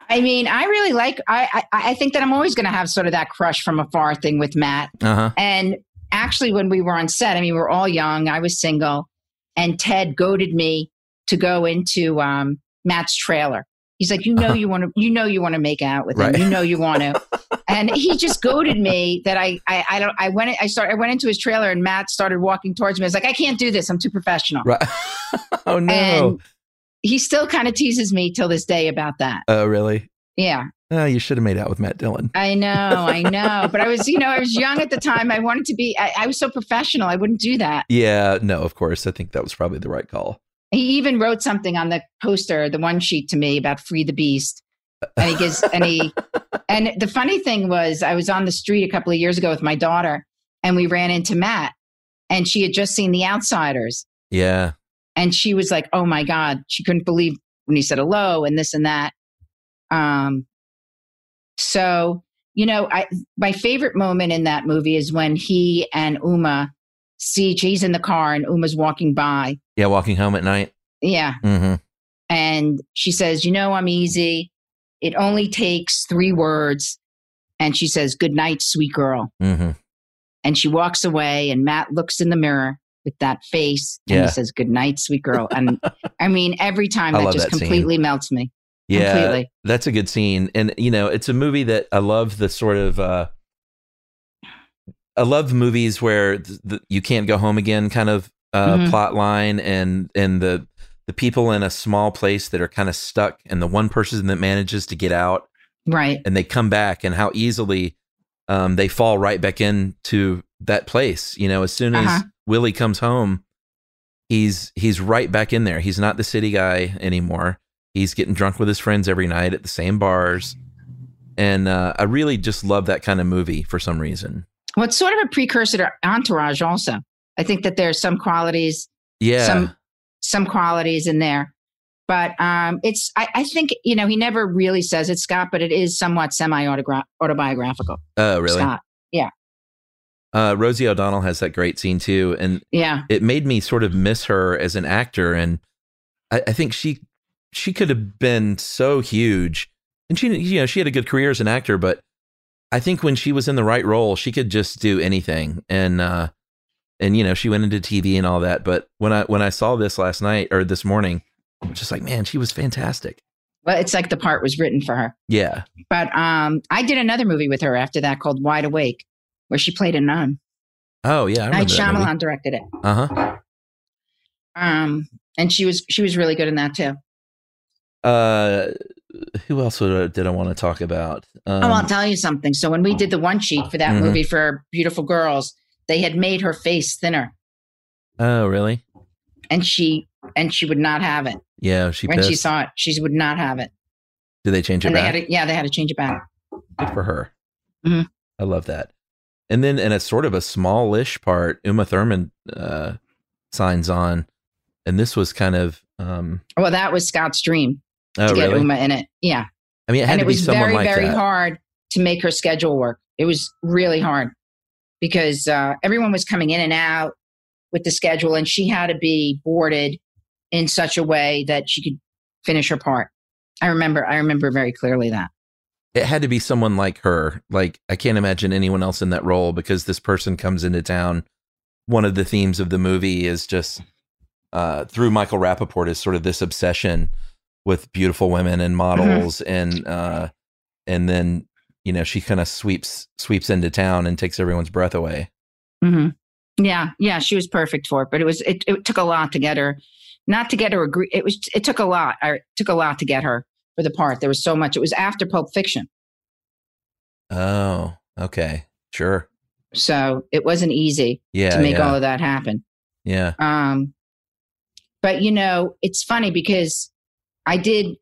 I mean, I really like. I I, I think that I'm always going to have sort of that crush from afar thing with Matt. Uh huh. And actually, when we were on set, I mean, we were all young. I was single, and Ted goaded me to go into um, Matt's trailer. He's like, you know, you want to, you know, you want to make out with Right. him. You know, you want to. (laughs) and he just goaded me that I, I, I don't. I went. I started. I went into his trailer, and Matt started walking towards me. I was like, I can't do this. I'm too professional. Right. (laughs) oh no. And he still kind of teases me till this day about that. Oh really? Yeah. Oh, you should have made out with Matt Dillon. I know, I know. But I was, you know, I was young at the time. I wanted to be, I, I was so professional. I wouldn't do that. Yeah. No, of course. I think that was probably the right call. He even wrote something on the poster, the one sheet to me about free the beast. And he gives, and he, (laughs) and the funny thing was, I was on the street a couple of years ago with my daughter and we ran into Matt and she had just seen The Outsiders. Yeah. And she was like, oh my God, she couldn't believe when he said hello and this and that. Um, so, you know, I, my favorite moment in that movie is when he and Uma see she's in the car and Uma's walking by. Yeah. Walking home at night. Yeah. Mm-hmm. And she says, You know, I'm easy. It only takes three words. And she says, Good night, sweet girl. Mm-hmm. And she walks away, and Matt looks in the mirror with that face and Yeah. he says, Good night, sweet girl. And I mean, every time (laughs) that just that scene. completely melts me. Yeah, Completely. that's a good scene, and you know, it's a movie that I love. The sort of uh, I love movies where th- the, you can't go home again kind of uh, Mhm. plot line, and and the the people in a small place that are kind of stuck, and the one person that manages to get out, Right. and they come back, and how easily um, they fall right back into that place. You know, as soon as Uh-huh. Willie comes home, he's he's right back in there. He's not the city guy anymore. He's getting drunk with his friends every night at the same bars. And uh, I really just love that kind of movie for some reason. Well, it's sort of a precursor to Entourage, also. I think that there's some qualities, Yeah. some some qualities in there. But um, it's I, I think you know he never really says it, Scott, but it is somewhat semi autobiographical. oh, really? Scott. Yeah. Uh, Rosie O'Donnell has that great scene too. And Yeah. it made me sort of miss her as an actor. And I, I think she she could have been so huge. And she you know, she had a good career as an actor, but I think when she was in the right role, she could just do anything. And uh and you know, she went into TV and all that. But when I when I saw this last night or this morning, I was just like, man, she was fantastic. Well, it's like the part was written for her. Yeah. But um, I did another movie with her after that called Wide Awake, where she played a nun. Oh yeah, I Night remember that movie. Shyamalan directed it. Uh-huh. Um, and she was she was really good in that too. Uh who else did I want to talk about? Um, oh, I'll tell you something. So when we did the one sheet for that Mhm. movie for Beautiful Girls, they had made her face thinner, oh, really? and she and she would not have it Yeah, she when she saw it. She would not have it, Did they change it and they back? had to, yeah, they had to change it back. Good for her. Mhm. I love that. And then in a sort of a smallish part, Uma Thurman uh, signs on, and this was kind of um, Well, that was Scott's dream oh to get really Uma in it. Yeah, I mean, it had and to it was very, like very that. hard to make her schedule work. It was really hard because uh, everyone was coming in and out with the schedule, and she had to be boarded in such a way that she could finish her part. I remember, I remember very clearly that. It had to be someone like her. Like I can't imagine anyone else in that role because this person comes into town. One of the themes of the movie is just uh, through Michael Rapaport is sort of this obsession with beautiful women and models and uh, and then you know she kind of sweeps sweeps into town and takes everyone's breath away. hmm Yeah, yeah, she was perfect for it, but it was it, it took a lot to get her, not to get her agree. It was it took a lot. I it took a lot to get her for the part. There was so much. It was after Pulp Fiction, Oh, okay, sure, so it wasn't easy yeah, to make yeah, all of that happen. yeah. Um, but you know, it's funny because I did.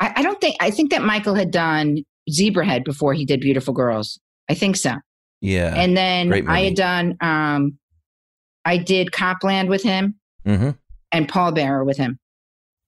I, I don't think I think that Michael had done Zebrahead before he did Beautiful Girls. I think so. Yeah. and then I had done. Um, I did Copland with him hmm and Pallbearer with him.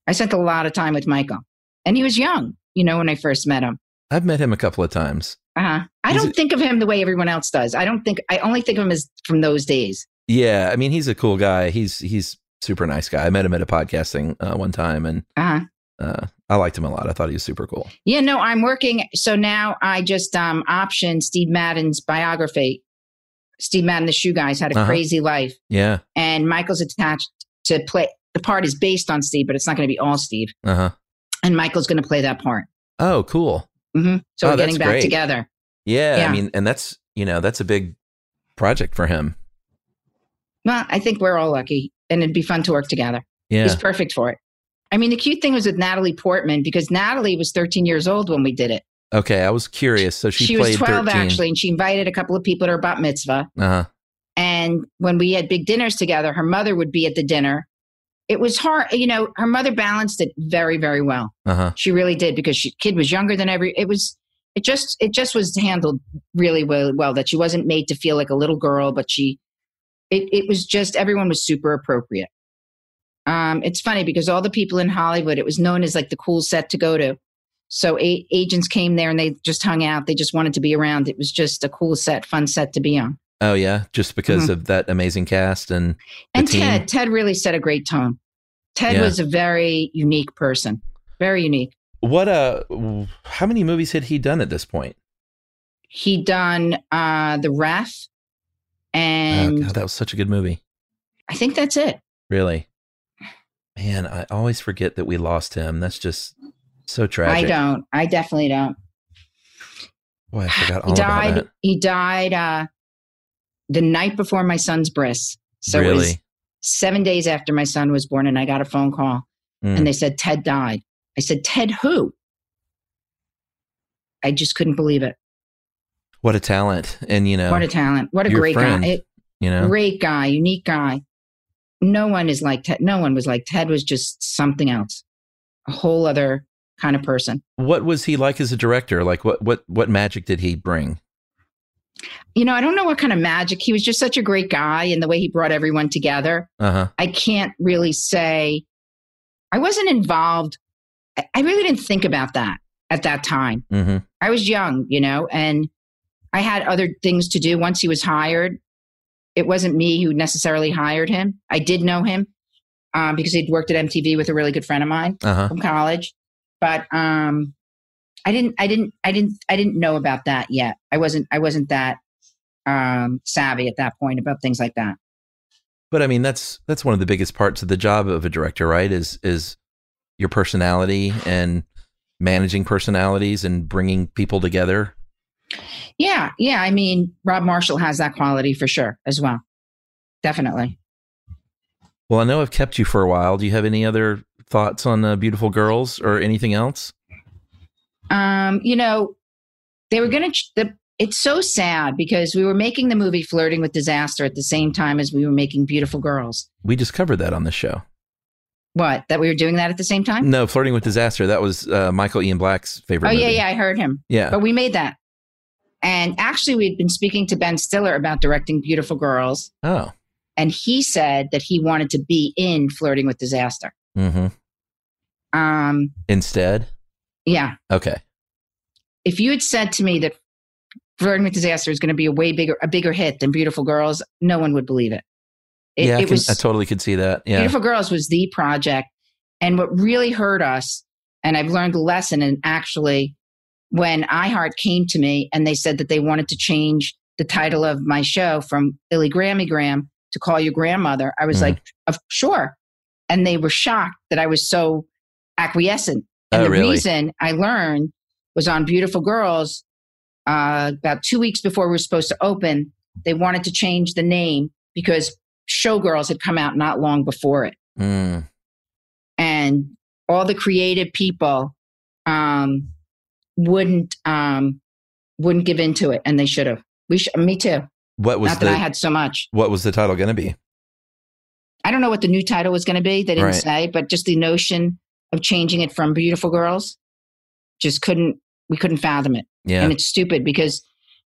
I spent a lot of time with Michael, and he was young. You know, when I first met him. I've met him a couple of times. Uh-huh. I He's don't a- think of him the way everyone else does. I don't think. I only think of him as from those days. Yeah, I mean he's a cool guy. He's he's super nice guy. I met him at a podcasting uh, one time, and Uh-huh. uh, I liked him a lot. I thought he was super cool. Yeah, no, I'm working. So now I just um optioned Steve Madden's biography. Steve Madden, the shoe guys, had a Uh-huh. crazy life, Yeah. and Michael's attached to play. The part is based on Steve, but it's not going to be all Steve. Uh huh. And Michael's going to play that part. Oh, cool. hmm So Oh, we're getting back great. together. Yeah, Yeah. I mean, and that's you know that's a big project for him. Well, I think we're all lucky, and it'd be fun to work together. Yeah. He's perfect for it. I mean, the cute thing was with Natalie Portman because Natalie was 13 years old when we did it. Okay, I was curious. So she, She, was 12 13. actually, and she invited a couple of people to her bat mitzvah. Uh huh. And when we had big dinners together, her mother would be at the dinner. It was hard, you know, her mother balanced it very, very well. Uh huh. She really did because she kid was younger than every it was it just it just was handled really well well that she wasn't made to feel like a little girl, but she it it was just everyone was super appropriate. Um, it's funny because all the people in Hollywood, it was known as like the cool set to go to. So a- agents came there and they just hung out. They just wanted to be around. It was just a cool set, fun set to be on. Oh yeah, just because of that amazing cast and Mm-hmm. And team. Ted, Ted really set a great tone. Ted Yeah. was a very unique person, very unique. What uh, how many movies had he done at this point? He done uh, the Oh, and God, that was such a good movie. I think that's it. Really, man, I always forget that we lost him. That's just so tragic. I don't. I definitely don't. Boy, I forgot (sighs) all He about died. that. He died uh, the night before my son's bris. So it was really? seven days after my son was born, and I got a phone call, Mm. and they said Ted died. I said Ted who? I just couldn't believe it. What a talent, and you know, What a talent! What a great friend, guy! It- you know, Great guy, unique guy. No one is like Ted. No one was like Ted. Was just something else, a whole other kind of person. what was he like as a director? Like, what what what magic did he bring? You know, I don't know what kind of magic. He was just such a great guy, and the way he brought everyone together. Uh huh. I can't really say. I wasn't involved. I, I really didn't think about that at that time. Mm-hmm. I was young, you know, and I had other things to do. Once he was hired, it wasn't me who necessarily hired him. I did know him um, because he'd worked at MTV with a really good friend of mine Uh huh. from college. But um, I didn't, I didn't, I didn't, I didn't know about that yet. I wasn't, I wasn't that um, savvy at that point about things like that. But I mean, that's that's one of the biggest parts of the job of a director, right? Is is your personality and managing personalities and bringing people together. Yeah, yeah. I mean, Rob Marshall has that quality for sure as well. Definitely. Well, I know I've kept you for a while. Do you have any other thoughts on uh, Beautiful Girls or anything else? Um, you know, they were going to. The, it's so sad because we were making the movie Flirting with Disaster at the same time as we were making Beautiful Girls. We just covered that on the show. What? That we were doing that at the same time? No, Flirting with Disaster. That was uh, Michael Ian Black's favorite. Oh yeah, yeah. I heard him. yeah. But we made that. And actually, we'd been speaking to Ben Stiller about directing Beautiful Girls, Oh. and he said that he wanted to be in Flirting with Disaster. Mm-hmm. Um, Instead. Yeah. Okay. If you had said to me that Flirting with Disaster is going to be a way bigger a bigger hit than Beautiful Girls, no one would believe it. It, yeah, I, can, was I totally could see that. Yeah. Beautiful Girls was the project. And what really hurt us, and I've learned a lesson, and actually, when iHeart came to me and they said that they wanted to change the title of my show from Illy Grammy Gram to Call Your Grandmother, I was Mhm. like, of, sure. And they were shocked that I was so acquiescent. And Oh, the really? reason I learned was on Beautiful Girls, uh, about two weeks before we were supposed to open, they wanted to change the name because Showgirls had come out not long before it. Mm, And all the creative people um, wouldn't um, wouldn't give into it, and they should have. We sh- me too. what was Not the that I had so much. what was the title going to be? I don't know what the new title was going to be. They didn't Right. say, but just the notion of changing it from Beautiful Girls just couldn't. We couldn't fathom it. Yeah. And it's stupid because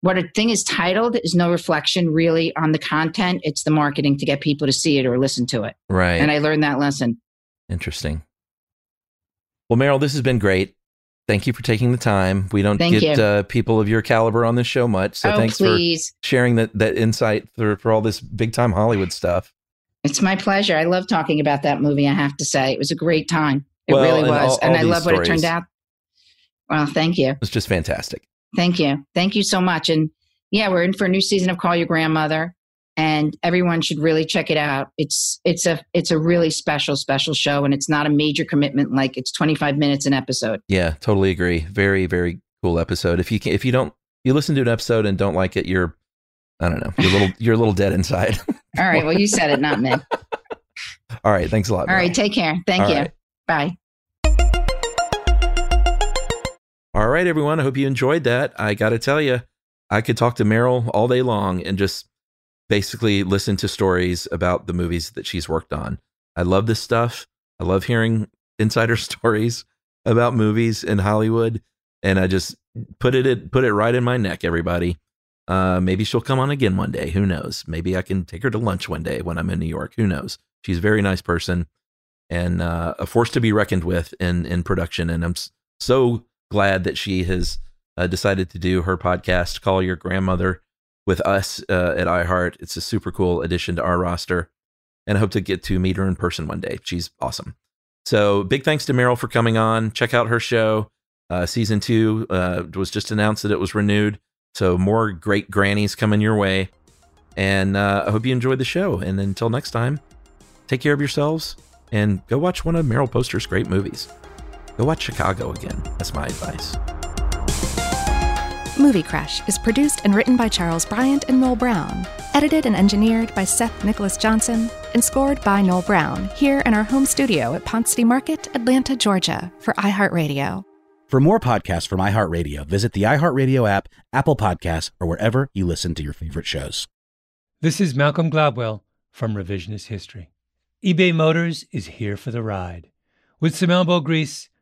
what a thing is titled is no reflection really on the content. It's the marketing to get people to see it or listen to it. right. And I learned that lesson. Interesting. Well, Meryl, this has been great. Thank you for taking the time. We don't Thank get uh, people of your caliber on this show much, so oh, thanks please. for sharing that that insight for, for all this big time Hollywood stuff. It's my pleasure. I love talking about that movie, I have to say. It was a great time. It Well, really and was. all- and I love what it turned out. Well, thank you. It's just fantastic. Thank you. Thank you so much. And yeah, we're in for a new season of Call Your Grandmother. And everyone should really check it out. It's it's a it's a really special, special show and it's not a major commitment like it's 25 minutes an episode. Yeah, totally agree. Very, very cool episode. If you can, if you don't, you listen to an episode and don't like it, you're, I don't know, you're a little, you're a little dead inside. (laughs) All right. Well, you said it, not me. All (laughs) all right, thanks a lot. right. Meryl. Take care. Thank All you. right. Bye. All right, everyone. I hope you enjoyed that. I got to tell you, I could talk to Meryl all day long and just basically listen to stories about the movies that she's worked on. I love this stuff. I love hearing (laughs) insider (laughs) stories about movies in Hollywood, and I just put it put it right in my neck. Everybody, uh, maybe she'll come on again one day. Who knows? Maybe I can take her to lunch one day when I'm in New York. Who knows? She's a very nice person and uh, a force to be reckoned with in in production. And I'm so glad that she has uh, decided to do her podcast, Call Your Grandmother, with us uh, at iHeart. It's a super cool addition to our roster, and I hope to get to meet her in person one day. She's awesome. So big thanks to Meryl for coming on. Check out her show. Uh, season two uh, was just announced that it was renewed. So more great grannies coming your way. And uh, I hope you enjoyed the show. And until next time, take care of yourselves and go watch one of Meryl Poster's great movies. Go watch Chicago again. That's my advice. Movie Crush is produced and written by Charles Bryant and Noel Brown, edited and engineered by Seth Nicholas Johnson, and scored by Noel Brown here in our home studio at Ponce City Market, Atlanta, Georgia, for iHeartRadio. For more podcasts from iHeartRadio, visit the iHeartRadio app, Apple Podcasts, or wherever you listen to your favorite shows. This is Malcolm Gladwell from Revisionist History. eBay Motors is here for the ride. With some elbow grease,